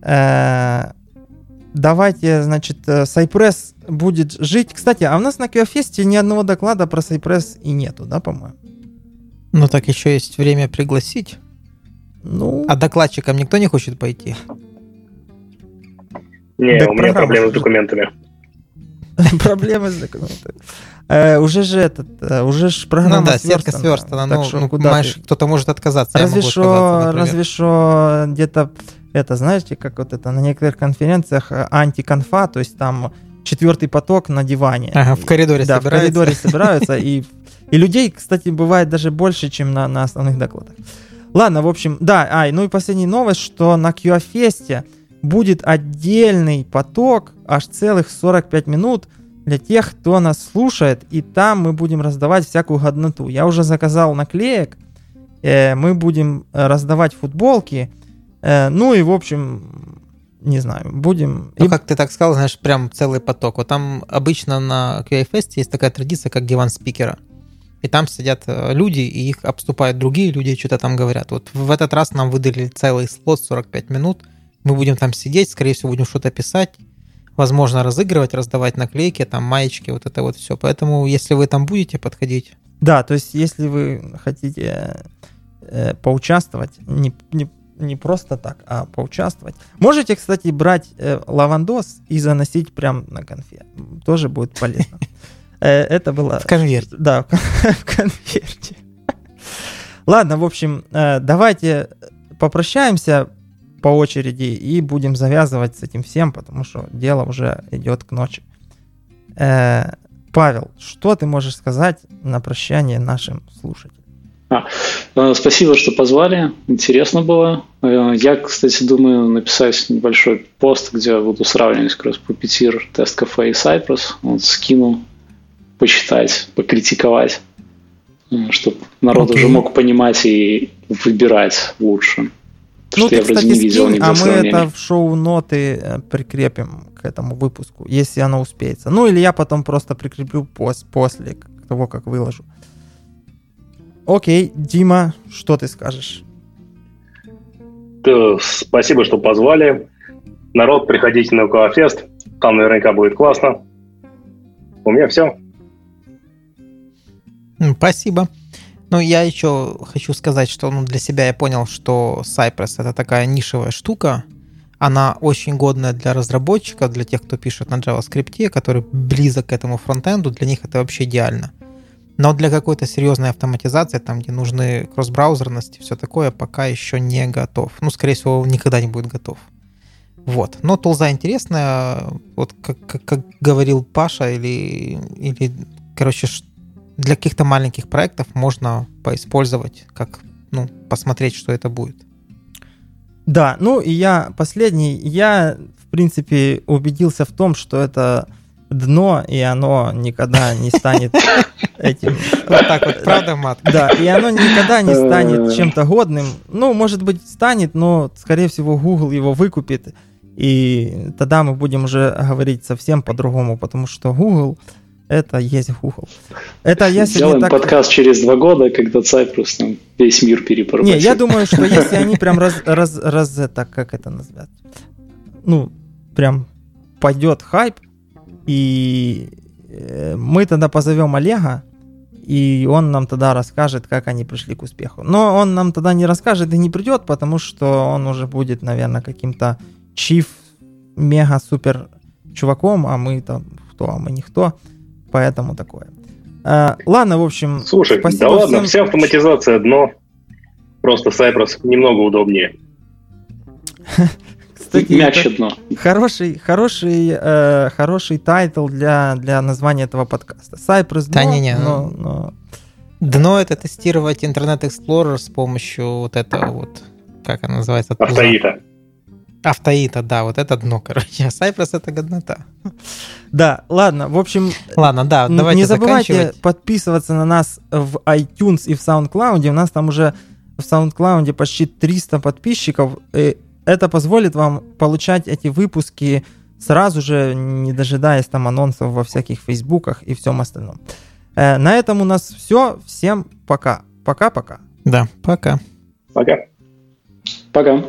Э, давайте, значит, Сайпресс будет жить. Кстати, а у нас на QA-фесте ни одного доклада про Сайпресс и нету, да, по-моему? Ну так еще есть время пригласить. Ну... А докладчикам никто не хочет пойти? Не, у меня *laughs* проблемы с документами. Проблемы с документами. Э, уже же этот, э, уже же программа ну, да, сетка сверстана, ну, ну куда кто-то может отказаться. Разве что, разве что где-то это, знаете, как вот это на некоторых конференциях э, антиконфа, то есть там четвертый поток на диване. Ага, в коридоре да, собираются. в коридоре *laughs* собираются. И, и людей, кстати, бывает даже больше, чем на, на основных докладах. Ладно, в общем, да, ай, ну и последняя новость, что на QA-фесте будет отдельный поток, аж целых 45 минут – для тех, кто нас слушает, и там мы будем раздавать всякую годноту. Я уже заказал наклеек, э, мы будем раздавать футболки, э, ну и, в общем, не знаю, будем... Ну, и... как ты так сказал, знаешь, прям целый поток. Вот там обычно на QA-фесте есть такая традиция, как диван спикера. И там сидят э, люди, и их обступают другие люди, что-то там говорят. Вот в этот раз нам выдали целый слот 45 минут. Мы будем там сидеть, скорее всего, будем что-то писать возможно разыгрывать, раздавать наклейки, там маечки, вот это вот все. Поэтому, если вы там будете подходить. Да, то есть, если вы хотите э, поучаствовать, не, не, не просто так, а поучаствовать. Можете, кстати, брать э, лавандос и заносить прям на конфе. Тоже будет полезно. Э, это было... В конверте. Да, в *laughs* конверте. Ладно, в общем, э, давайте попрощаемся по очереди и будем завязывать с этим всем, потому что дело уже идет к ночи. Э, Павел, что ты можешь сказать на прощание нашим слушателям? А, э, спасибо, что позвали. Интересно было. Э, я, кстати, думаю написать небольшой пост, где я буду сравнивать как раз Puppeteer, Test Cafe и Cypress. Вот скину, почитать, покритиковать, э, чтобы народ okay. уже мог понимать и выбирать лучше ну, ты, кстати, не видел скинь, а мы это в шоу-ноты э, прикрепим к этому выпуску, если оно успеется. Ну, или я потом просто прикреплю пос после того, как выложу. Окей, Дима, что ты скажешь? Спасибо, что позвали. Народ, приходите на Коафест. Там наверняка будет классно. У меня все. Спасибо. Ну, я еще хочу сказать, что ну, для себя я понял, что Cypress это такая нишевая штука. Она очень годная для разработчиков, для тех, кто пишет на JavaScript, который близок к этому фронтенду, для них это вообще идеально. Но для какой-то серьезной автоматизации, там, где нужны кросс-браузерности, все такое, пока еще не готов. Ну, скорее всего, никогда не будет готов. Вот. Но тулза интересная, вот как, как, как говорил Паша, или, или, короче, для каких-то маленьких проектов можно поиспользовать, как, ну, посмотреть, что это будет. Да, ну и я последний, я, в принципе, убедился в том, что это дно, и оно никогда не станет *laughs* этим. Вот так вот, правда, Мат? Да, и оно никогда не станет чем-то годным. Ну, может быть, станет, но, скорее всего, Google его выкупит, и тогда мы будем уже говорить совсем по-другому, потому что Google это есть Google. Это я Сделаем так... подкаст через два года, когда Cypress там весь мир перепоручит. Не, я думаю, что если они прям раз, раз, раз это, как это назвать, ну, прям пойдет хайп, и э, мы тогда позовем Олега, и он нам тогда расскажет, как они пришли к успеху. Но он нам тогда не расскажет и не придет, потому что он уже будет, наверное, каким-то чиф, мега-супер чуваком, а мы там кто, а мы никто. Поэтому такое. А, ладно, в общем, Слушай, да ладно, всем. вся автоматизация дно. Просто Cypress немного удобнее. *laughs* Кстати, Мягче дно. Хороший, хороший, э, хороший title для, для названия этого подкаста. Cypress дно, да, не, не, но, но... Дно это тестировать Internet Explorer с помощью вот этого вот, как она называется? Автоита. Автоита, да, вот это дно, короче. А *laughs* Cypress это годнота. Да, ладно, в общем... Ладно, да, давайте Не забывайте подписываться на нас в iTunes и в SoundCloud. У нас там уже в SoundCloud почти 300 подписчиков. И это позволит вам получать эти выпуски сразу же, не дожидаясь там анонсов во всяких фейсбуках и всем остальном. Э, на этом у нас все. Всем пока. Пока-пока. Да, пока. Пока. Пока.